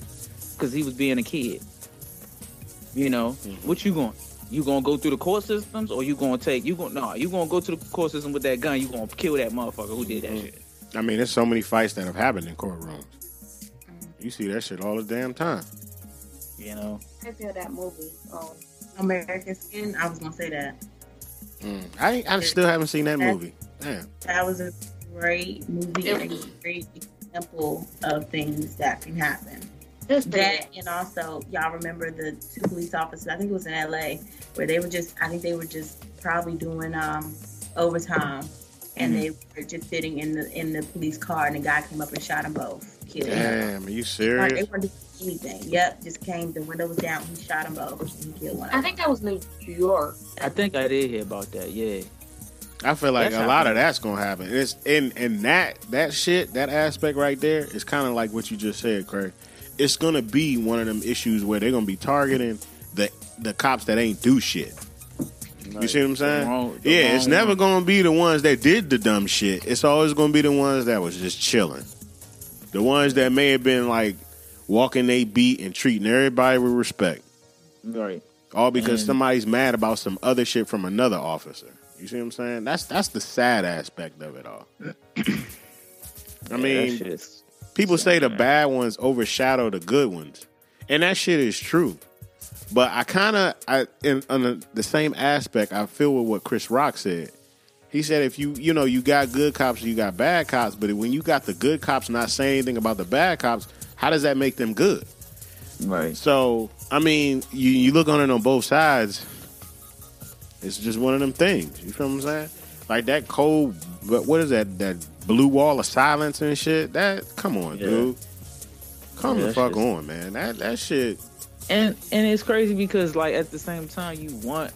because he was being a kid you know Mhm. what you going you gonna go through the court systems or you gonna take you gonna no you gonna go to the court system with that gun you gonna kill that motherfucker who did that Mhm. shit I mean, there's so many fights that have happened in courtrooms. You see that shit all the damn time. you know I feel that movie. Um, American Skin. I was gonna say that. Mm. I I still haven't seen that movie. Damn. That was a great movie and a great example of things that can happen. just That and also y'all remember the two police officers, I think it was in LA, where they were just I think they were just probably doing um overtime and Mm-hmm. they were just sitting in the in the police car and the guy came up and shot them both. Killed them. Damn, are you Like, serious? they weren't doing anything. Yep, just came, the window was down, he shot them both and he killed one. I think that was New York. i think i did hear about that yeah I feel like That's a lot of that's gonna happen. It's in and that that shit, that aspect right there is kind of like what you just said, Craig. It's gonna be one of them issues where they're gonna be targeting the the cops that ain't do shit. You see what I'm saying? The wrong- the yeah, it's wrong never gonna be the ones that did the dumb shit. It's always gonna be the ones that was just chilling. The ones that may have been like walking they beat and treating everybody with respect. right All because And- somebody's mad about some other shit from another officer. You see what I'm saying? That's that's the sad aspect of it all. I mean, people say the man. bad ones overshadow the good ones, and that shit is true. But I kind of, I in on the, the same aspect, I feel with what Chris Rock said. He said if you, you know, you got good cops, you got bad cops, but when you got the good cops not saying anything about the bad cops, how does that make them good? right So, I mean, you, you look on it on both sides. It's just one of them things. You feel what I'm saying? Like that cold, but what is that? That blue wall of silence and shit. That come on, Yeah. dude. Come Yeah, the fuck shit's- on, man. That that shit. and and it's crazy because like at the same time you want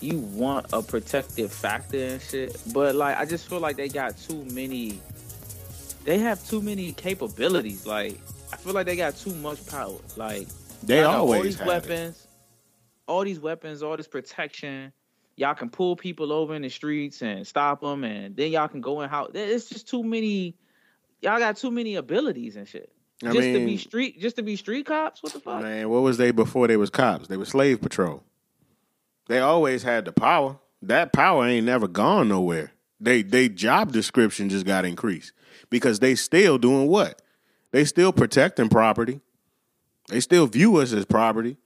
you want a protective factor and shit but like i just feel like they got too many they have too many capabilities like i feel like they got too much power like They y'all all always these have it. weapons all these weapons all this protection y'all can pull people over in the streets and stop them and then y'all can go in house it's just too many y'all got too many abilities and shit I just to be street just to be street cops what the fuck man, what was they before they was cops? They were slave patrol. They always had the power. That power ain't never gone nowhere. They they job description just got increased because they still doing what? They still protecting property. They still view us as property.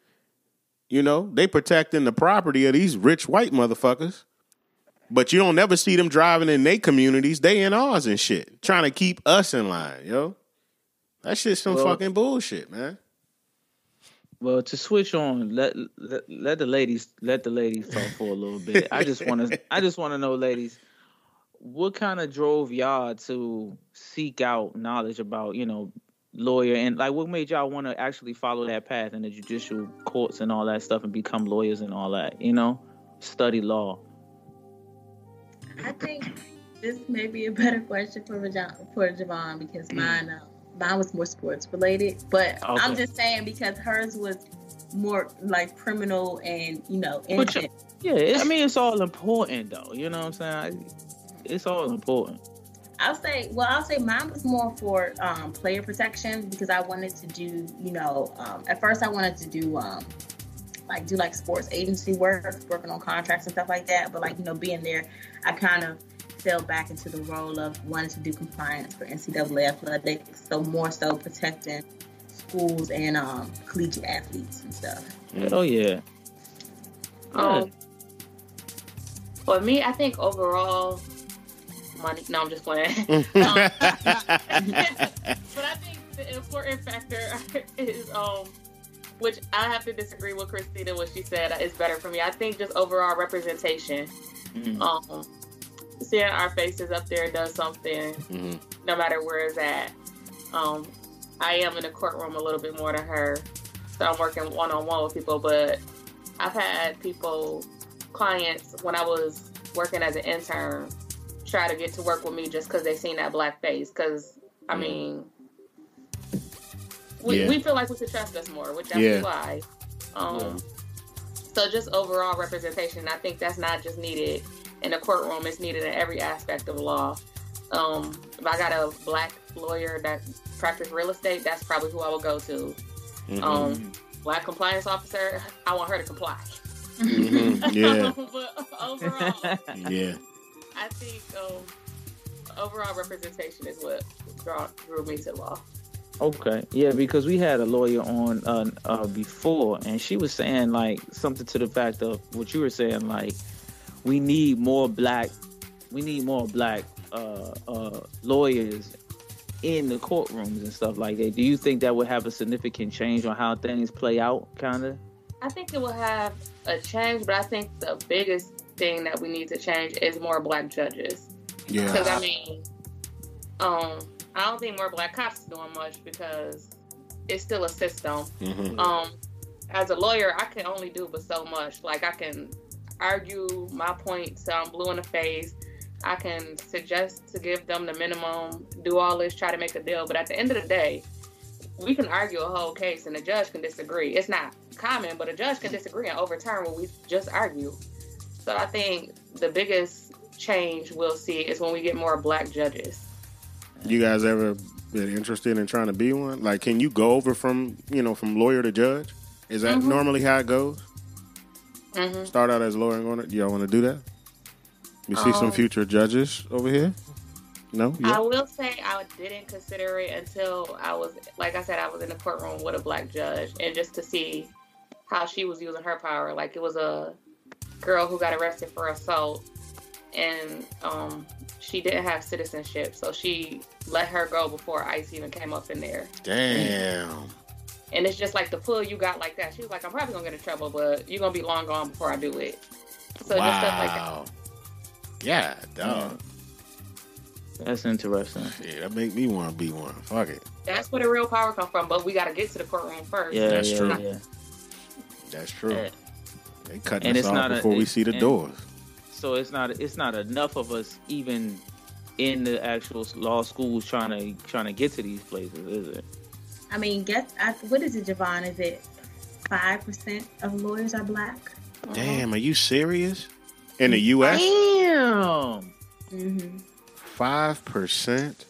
You know, they protecting the property of these rich white motherfuckers. But you don't never see them driving in their communities. They in ours and shit, trying to keep us in line, yo. That shit's some Well- fucking bullshit, man. Well, to switch on, let, let let the ladies let the ladies talk for a little bit. I just want to I just want to know, ladies, what kind of drove y'all to seek out knowledge about you know lawyer and like what made y'all want to actually follow that path in the judicial courts and all that stuff and become lawyers and all that, you know, study law. I think this may be a better question for Javon, for Javon because Mm. mine uh, mine was more sports related. But I'm just saying because hers was more like criminal and you know innocent. Yeah, I mean it's all important though. You know what I'm saying? I, it's all important. I'll say, well, I'll say mine was more for um, player protection because I wanted to do, you know, um, at first I wanted to do um, like do like sports agency work, working on contracts and stuff like that. But like you know, being there, I kind of fell back into the role of wanting to do compliance for NCAA athletics, so more so protecting schools and um, collegiate athletes and stuff. Oh yeah. Um, for me, I think overall, money. No, I'm just playing. but I think the important factor is, um, which I have to disagree with Christina what she said is better for me. I think just overall representation. Mhm. Um, seeing our faces up there does something, Mhm. no matter where it's at. Um, I am in the courtroom a little bit more than her, so I'm working one on one with people. But I've had people, clients, when I was working as an intern, try to get to work with me just because they seen that black face. Because I Mm. mean, we, Yeah. we feel like we could trust us more, which that's Yeah. why. Um, So just overall representation, I think that's not just needed in the courtroom; it's needed in every aspect of law. Um, if I got a black lawyer that practice real estate, that's probably who I would go to. Mhm. Um, black compliance officer, I want her to comply. Mhm. Yeah. but overall, Yeah. I think um, overall representation is what draw, drew me to law. Okay, yeah, because we had a lawyer on uh, uh, before, and she was saying like something to the fact of what you were saying, like we need more black, we need more black uh, uh, lawyers in the courtrooms and stuff like that. Do you think that would have a significant change on how things play out, kind of? I think it will have a change, but I think the biggest thing that we need to change is more black judges. Yeah. Because I mean, um, I don't think more black cops is doing much because it's still a system. Mhm. Um, as a lawyer, I can only do but so much. Like I can argue my point till I'm blue in the face. I can suggest to give them the minimum, do all this, try to make a deal. But at the end of the day, we can argue a whole case and the judge can disagree. It's not common, but a judge can disagree and overturn what we just argued. So I think the biggest change we'll see is when we get more black judges. You guys ever been interested in trying to be one? Like, can you go over from you know from lawyer to judge? Is that Mhm. normally how it goes? hmm Start out as lawyer and go. to- Y'all want to do that? You see some Um, future judges over here? No. I Yeah. will say I didn't consider it until I was, like I said, I was in the courtroom with a black judge, and just to see how she was using her power. Like it was a girl who got arrested for assault, and um, she didn't have citizenship, so she let her go before ICE even came up in there. Damn. And it's just like the pull you got like that. She was like, "I'm probably gonna get in trouble, but you're gonna be long gone before I do it." So just stuff like that. wow. Yeah, dog. That's interesting. Yeah, that make me want to be one. Fuck it. That's where the real power comes from. But we got to get to the courtroom first. Yeah, That's yeah, true. yeah. That's true. Yeah. They cutting And us it's off not a- before we see the doors. So it's not it's not enough of us even in the actual law schools trying to trying to get to these places, is it? I mean, guess I, what is it, Javon? Is it five percent of lawyers are black? Damn, are you serious? In the U.S., Damn. Mm-hmm. five percent.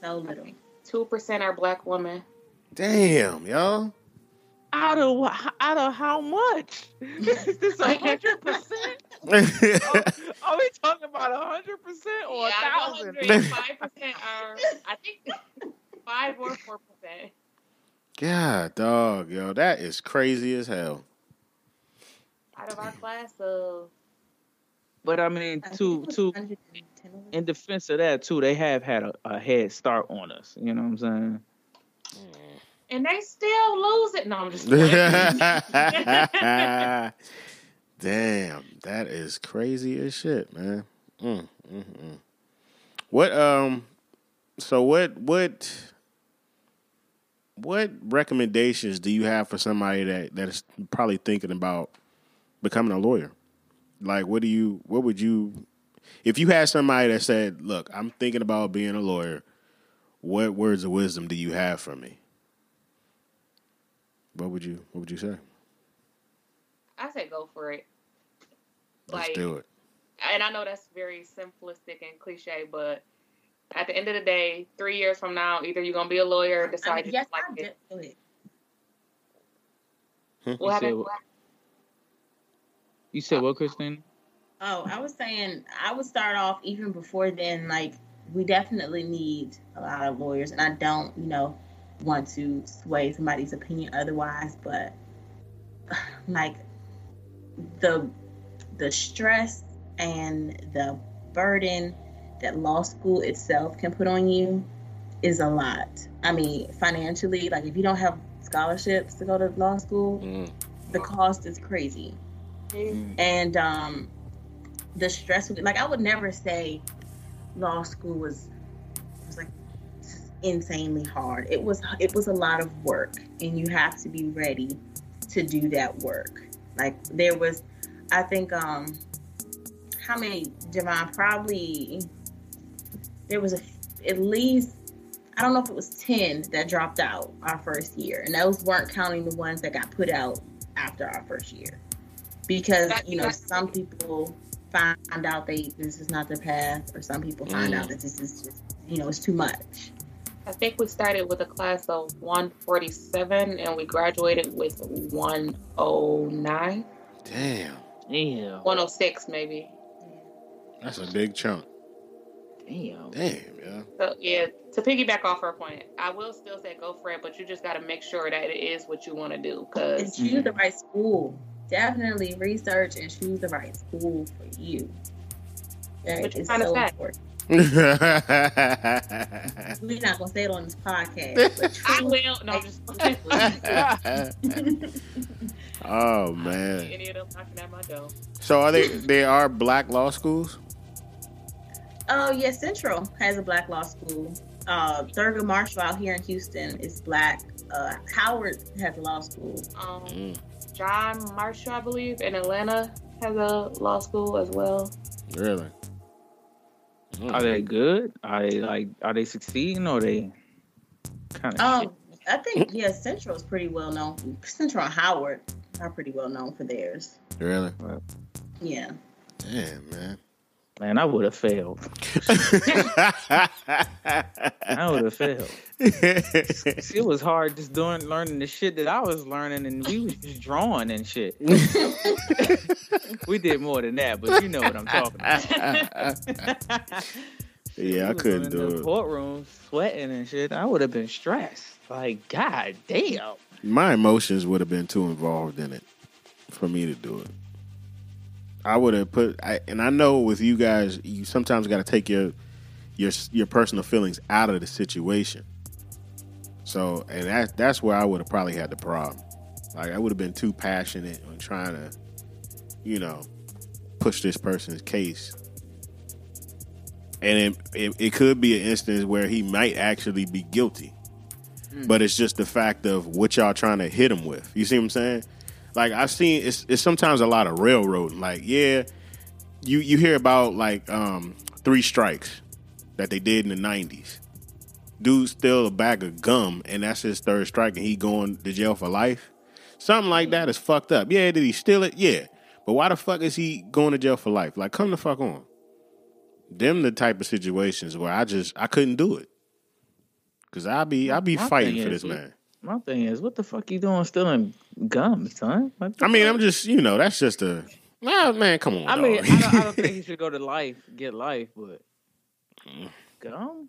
So little. Two percent are black women. Damn, yo. Out of out of how much? Is this a hundred percent? Are we talking about a hundred percent or a thousand? Five percent are, I think, five or four percent. Yeah, dog, yo, that is crazy as hell. Out of our class of, But I mean, to to in defense of that too, they have had a, a head start on us. You know what I'm saying? Mm. And they still lose it. No, I'm just. Damn, that is crazy as shit, man. Mm, mm, mm. What um so what what what recommendations do you have for somebody that that is probably thinking about becoming a lawyer? Like what do you what would you if you had somebody that said, "Look, I'm thinking about being a lawyer," what words of wisdom do you have for me? What would you What would you say? I say go for it. Let's Like- do it. And I know that's very simplistic and cliche, but at the end of the day, three years from now, either you're gonna be a lawyer, I decide mean, yes, like I it. did. Go hmm? You said what? You said what, Christine? Oh, I was saying I would start off even before then. Like we definitely need a lot of lawyers, and I don't, you know, want to sway somebody's opinion otherwise. But like the the stress and the burden that law school itself can put on you is a lot. I mean, financially, like if you don't have scholarships to go to law school, Mm. the cost is crazy Mm. and um the stress would like i would never say law school was was like insanely hard. It was it was a lot of work and you have to be ready to do that work. Like there was i think um how many Javon probably there was a at least I don't know if it was 10 that dropped out our first year and those weren't counting the ones that got put out after our first year. Because That- you know some people find out they this is not their path or some people find Mm. out that this is just you know it's too much I think we started with a class of 147 and we graduated with 109, Damn, Damn. 106 maybe. that's a big chunk. Damn. Damn, yeah. So yeah, to piggyback off her point, I will still say go for it, but you just got to make sure that it is what you want to do. and Cause choose the right school definitely research and choose the right school for you that What you is trying to so say? important yeah, we're not gonna say it on this podcast but I will. No, I'm just oh man. any of them knocking at my door. So are they? They are black law schools. Oh yeah, Central has a black law school. Uh, Thurgood Marshall out here in Houston is black. Uh, Howard has a law school. Um, Mm, John Marshall, I believe, in Atlanta has a law school as well. really? Are they good? Are they like? Are they succeeding or they kind of? Um, I think yeah, Central is pretty well known. Central and Howard are pretty well known for theirs. Really? Yeah. Damn, man. Man, I would have failed. I would have failed. It was hard just doing learning the shit that I was learning, and we was just drawing and shit. we did more than that, but you know what I'm talking about. Yeah, I couldn't in do the it. Courtroom sweating and shit. I would have been stressed. Like, god damn. My emotions would have been too involved in it for me to do it. I would have put, I, and I know with you guys, you sometimes got to take your your your personal feelings out of the situation. So, and that that's where I would have probably had the problem. Like I would have been too passionate on trying to, you know, push this person's case. And it, it, it could be an instance where he might actually be guilty hmm. but it's just the fact of what y'all trying to hit him with. You see what I'm saying? Like I've seen it's, it's sometimes a lot of railroading. Like yeah, you you hear about like um, three strikes that they did in the '90s. Dude still a bag of gum, and that's his third strike, and he going to jail for life. Something like that is fucked up. Yeah, did he steal it? Yeah, but why the fuck is he going to jail for life? Like, come the fuck on. Them the type of situations where I just I couldn't do it. Cause I be I be My fighting for is, this man. My thing is, what the fuck you doing stealing gum, son? I mean, fuck? I'm just you know that's just a nah, man. Come on, I mean. I don't, I don't think he should go to life, get life, but gum.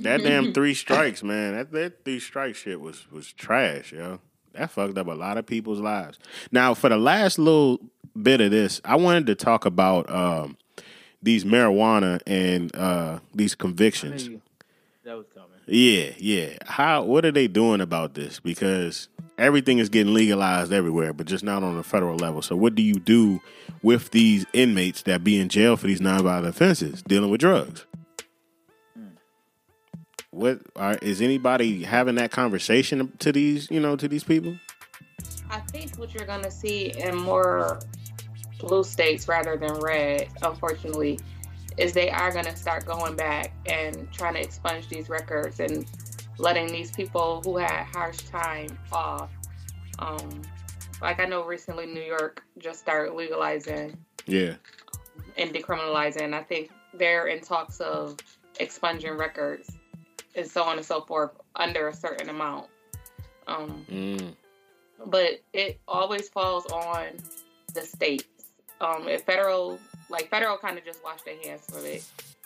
that damn three strikes, man. That that three strike shit was was trash, yo. That fucked up a lot of people's lives. Now, for the last little bit of this, I wanted to talk about um, these marijuana and uh, these I convictions. knew you- that was coming. Yeah, yeah. How? What are they doing about this? Because everything is getting legalized everywhere, but just not on the federal level. So, what do you do with these inmates that be in jail for these nonviolent offenses, dealing with drugs? What are, is anybody having that conversation to these? You know, to these people? I think what you're gonna see in more blue states rather than red, unfortunately, is they are going to start going back and trying to expunge these records and letting these people who had harsh time off. Um, like I know recently New York just started legalizing Yeah. and decriminalizing. I think they're in talks of expunging records and so on and so forth under a certain amount. Um, Mm. but it always falls on the states. Um, if federal, like federal, kind of just wash their hands from it,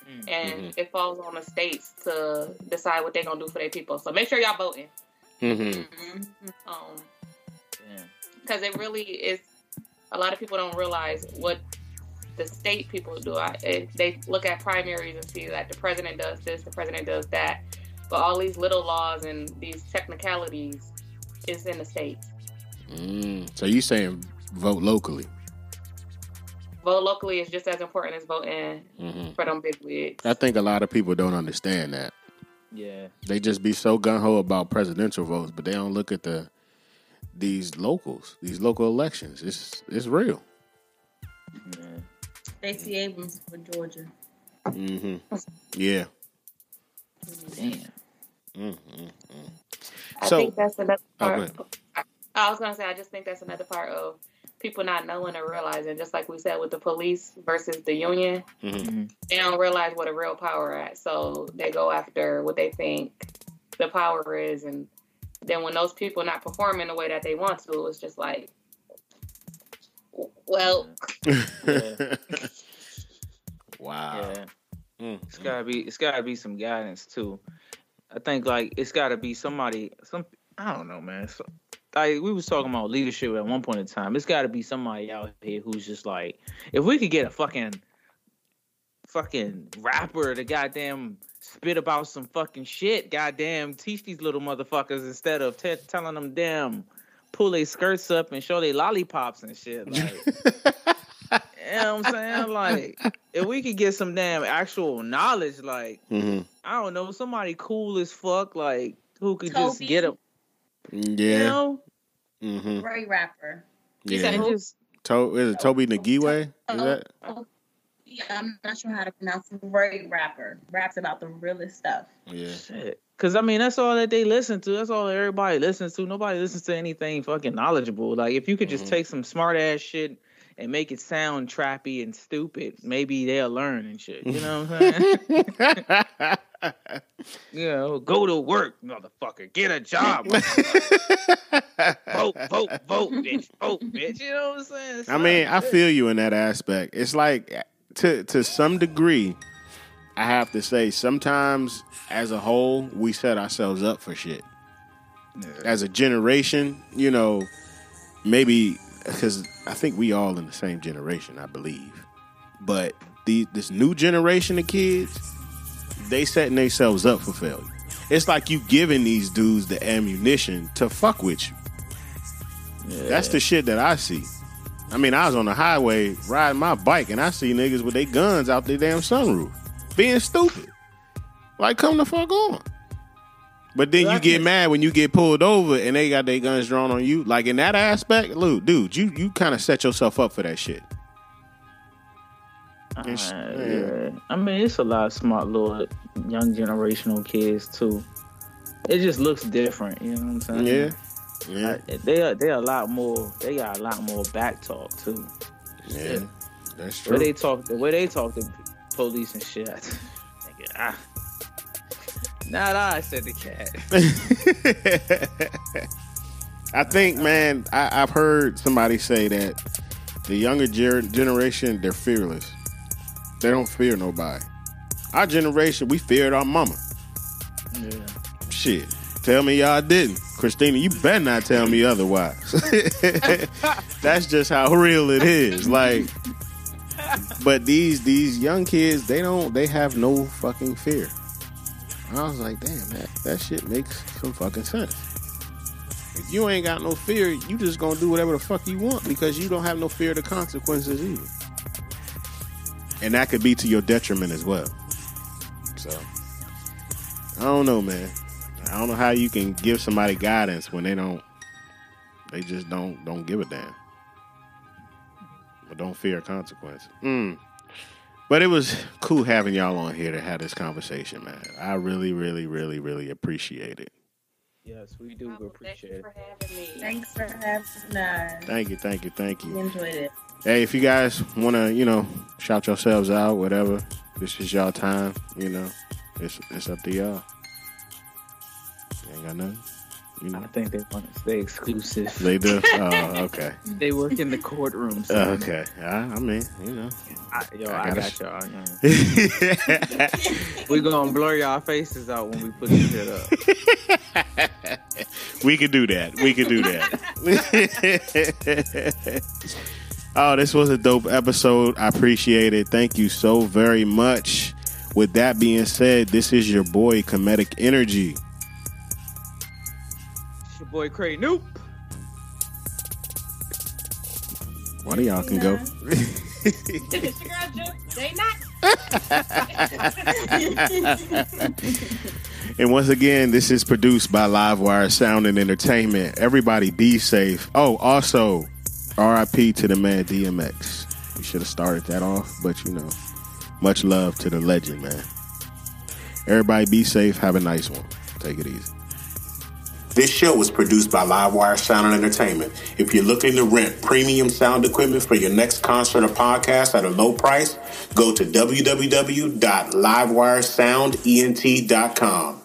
Mm. and Mhm. it falls on the states to decide what they're gonna do for their people. So make sure y'all voting, Mm-hmm. um, Yeah. because it really is. A lot of people don't realize what the state people do. I, it, they look at primaries and see that the president does this, the president does that, but all these little laws and these technicalities is in the states. Mm. So you saying vote locally? Vote locally is just as important as voting Mm-hmm. for them big wigs. I think a lot of people don't understand that. Yeah. They just be so gun ho about presidential votes, but they don't look at the these locals, these local elections. It's it's real. Yeah. Stacey Abrams for Georgia. Mm-hmm. Yeah. Damn. Mm-hmm. I So- think that's another Oh, part. go I, I was gonna say I just think that's another part of people not knowing or realizing, just like we said with the police versus the union, Mm-hmm. they don't realize what a real power at. So they go after what they think the power is, and then when those people not performing the way that they want to, it's just like, well, Yeah. wow. Yeah. Mm, It's gotta be it's gotta be some guidance too. I think like it's gotta be somebody some I don't know man. So, like we was talking about leadership at one point in time. It's gotta be somebody out here who's just like if we could get a fucking fucking rapper to goddamn spit about some fucking shit, goddamn teach these little motherfuckers instead of te- telling them damn pull their skirts up and show their lollipops and shit. Like you know what I'm saying? Like, if we could get some damn actual knowledge, like, hmm I don't know, somebody cool as fuck, like, who could just get them, Yeah. you know? Mm-hmm. Great rapper. Yeah. said just, To- is it Tobe Nwigwe? Is that? Oh, yeah, I'm not sure how to pronounce it. Great rapper. Raps about the realest stuff. Yeah. shit. Cause I mean, that's all that they listen to. That's all everybody listens to. Nobody listens to anything fucking knowledgeable. Like, if you could just Mhm. take some smart ass shit and make it sound trappy and stupid, maybe they'll learn and shit. You know what I'm saying? you know, go to work, motherfucker. Get a job. vote, vote, vote, bitch. Vote, bitch. You know what I'm saying? It's I mean, I feel you in that aspect. It's like to to some degree, I have to say sometimes as a whole, we set ourselves up for shit. As a generation, you know, maybe because I think we all in the same generation, I believe. But the this new generation of kids, they setting themselves up for failure. It's like you giving these dudes the ammunition to fuck with you. That's the shit that I see. I mean, I was on the highway riding my bike and I see niggas with their guns out their damn sunroof, being stupid. Like, come the fuck on. But then you get mad when you get pulled over and they got their guns drawn on you. Like in that aspect, Lou, dude, you you kind of set yourself up for that shit. It's- Uh, yeah. yeah. I mean, it's a lot of smart little young generational kids too. It just looks different, you know what I'm saying? Yeah, yeah, I- they are they are a lot more. They got a lot more back talk too. yeah. That's The way true. they talk, the way they talk to police and shit. Nigga, ah. Not I said the cat. I think, man, I, I've heard somebody say that the younger ger- generation they're fearless. They don't fear nobody. Our generation, we feared our mama. Yeah. Shit, tell me y'all didn't, Christina. You better not tell me otherwise. That's just how real it is. Like, but these these young kids, they don't. They have no fucking fear. I was like, damn, that that shit makes some fucking sense. If you ain't got no fear, you just gonna do whatever the fuck you want because you don't have no fear of the consequences either. And that could be to your detriment as well. So I don't know, man. I don't know how you can give somebody guidance when they don't they just don't don't give a damn. but don't fear consequences. Mm. But it was cool having y'all on here to have this conversation, man. I really, really, really, really appreciate it. Yes, we do appreciate it. you for having me. Thanks for having us. Thank you, thank you, thank We you. enjoyed it. Hey, if you guys want to, you know, shout yourselves out, whatever, this is y'all time. You know, it's it's up to y'all. You ain't got nothing. You I think they want to stay exclusive. they do. Oh, okay, They work in the courtroom. So oh, okay. I, I mean, you know. I, yo, I I, gotta- y'all. man. We gonna blur y'all faces out when we put this shit up. we could do that. We could do that. Oh, this was a dope episode. I appreciate it. Thank you so very much. With that being said, this is your boy Comedic Energy. It's your boy Cray Nope. One of y'all can go. It's your. They not. And once again, this is produced by Livewire Sound and Entertainment. Everybody be safe. Oh, also, RIP to the man DMX. We should have started that off, but you know, much love to the legend, man. Everybody be safe. Have a nice one. Take it easy. This show was produced by Livewire Sound and Entertainment. If you're looking to rent premium sound equipment for your next concert or podcast at a low price, go to www.livewiresoundent.com.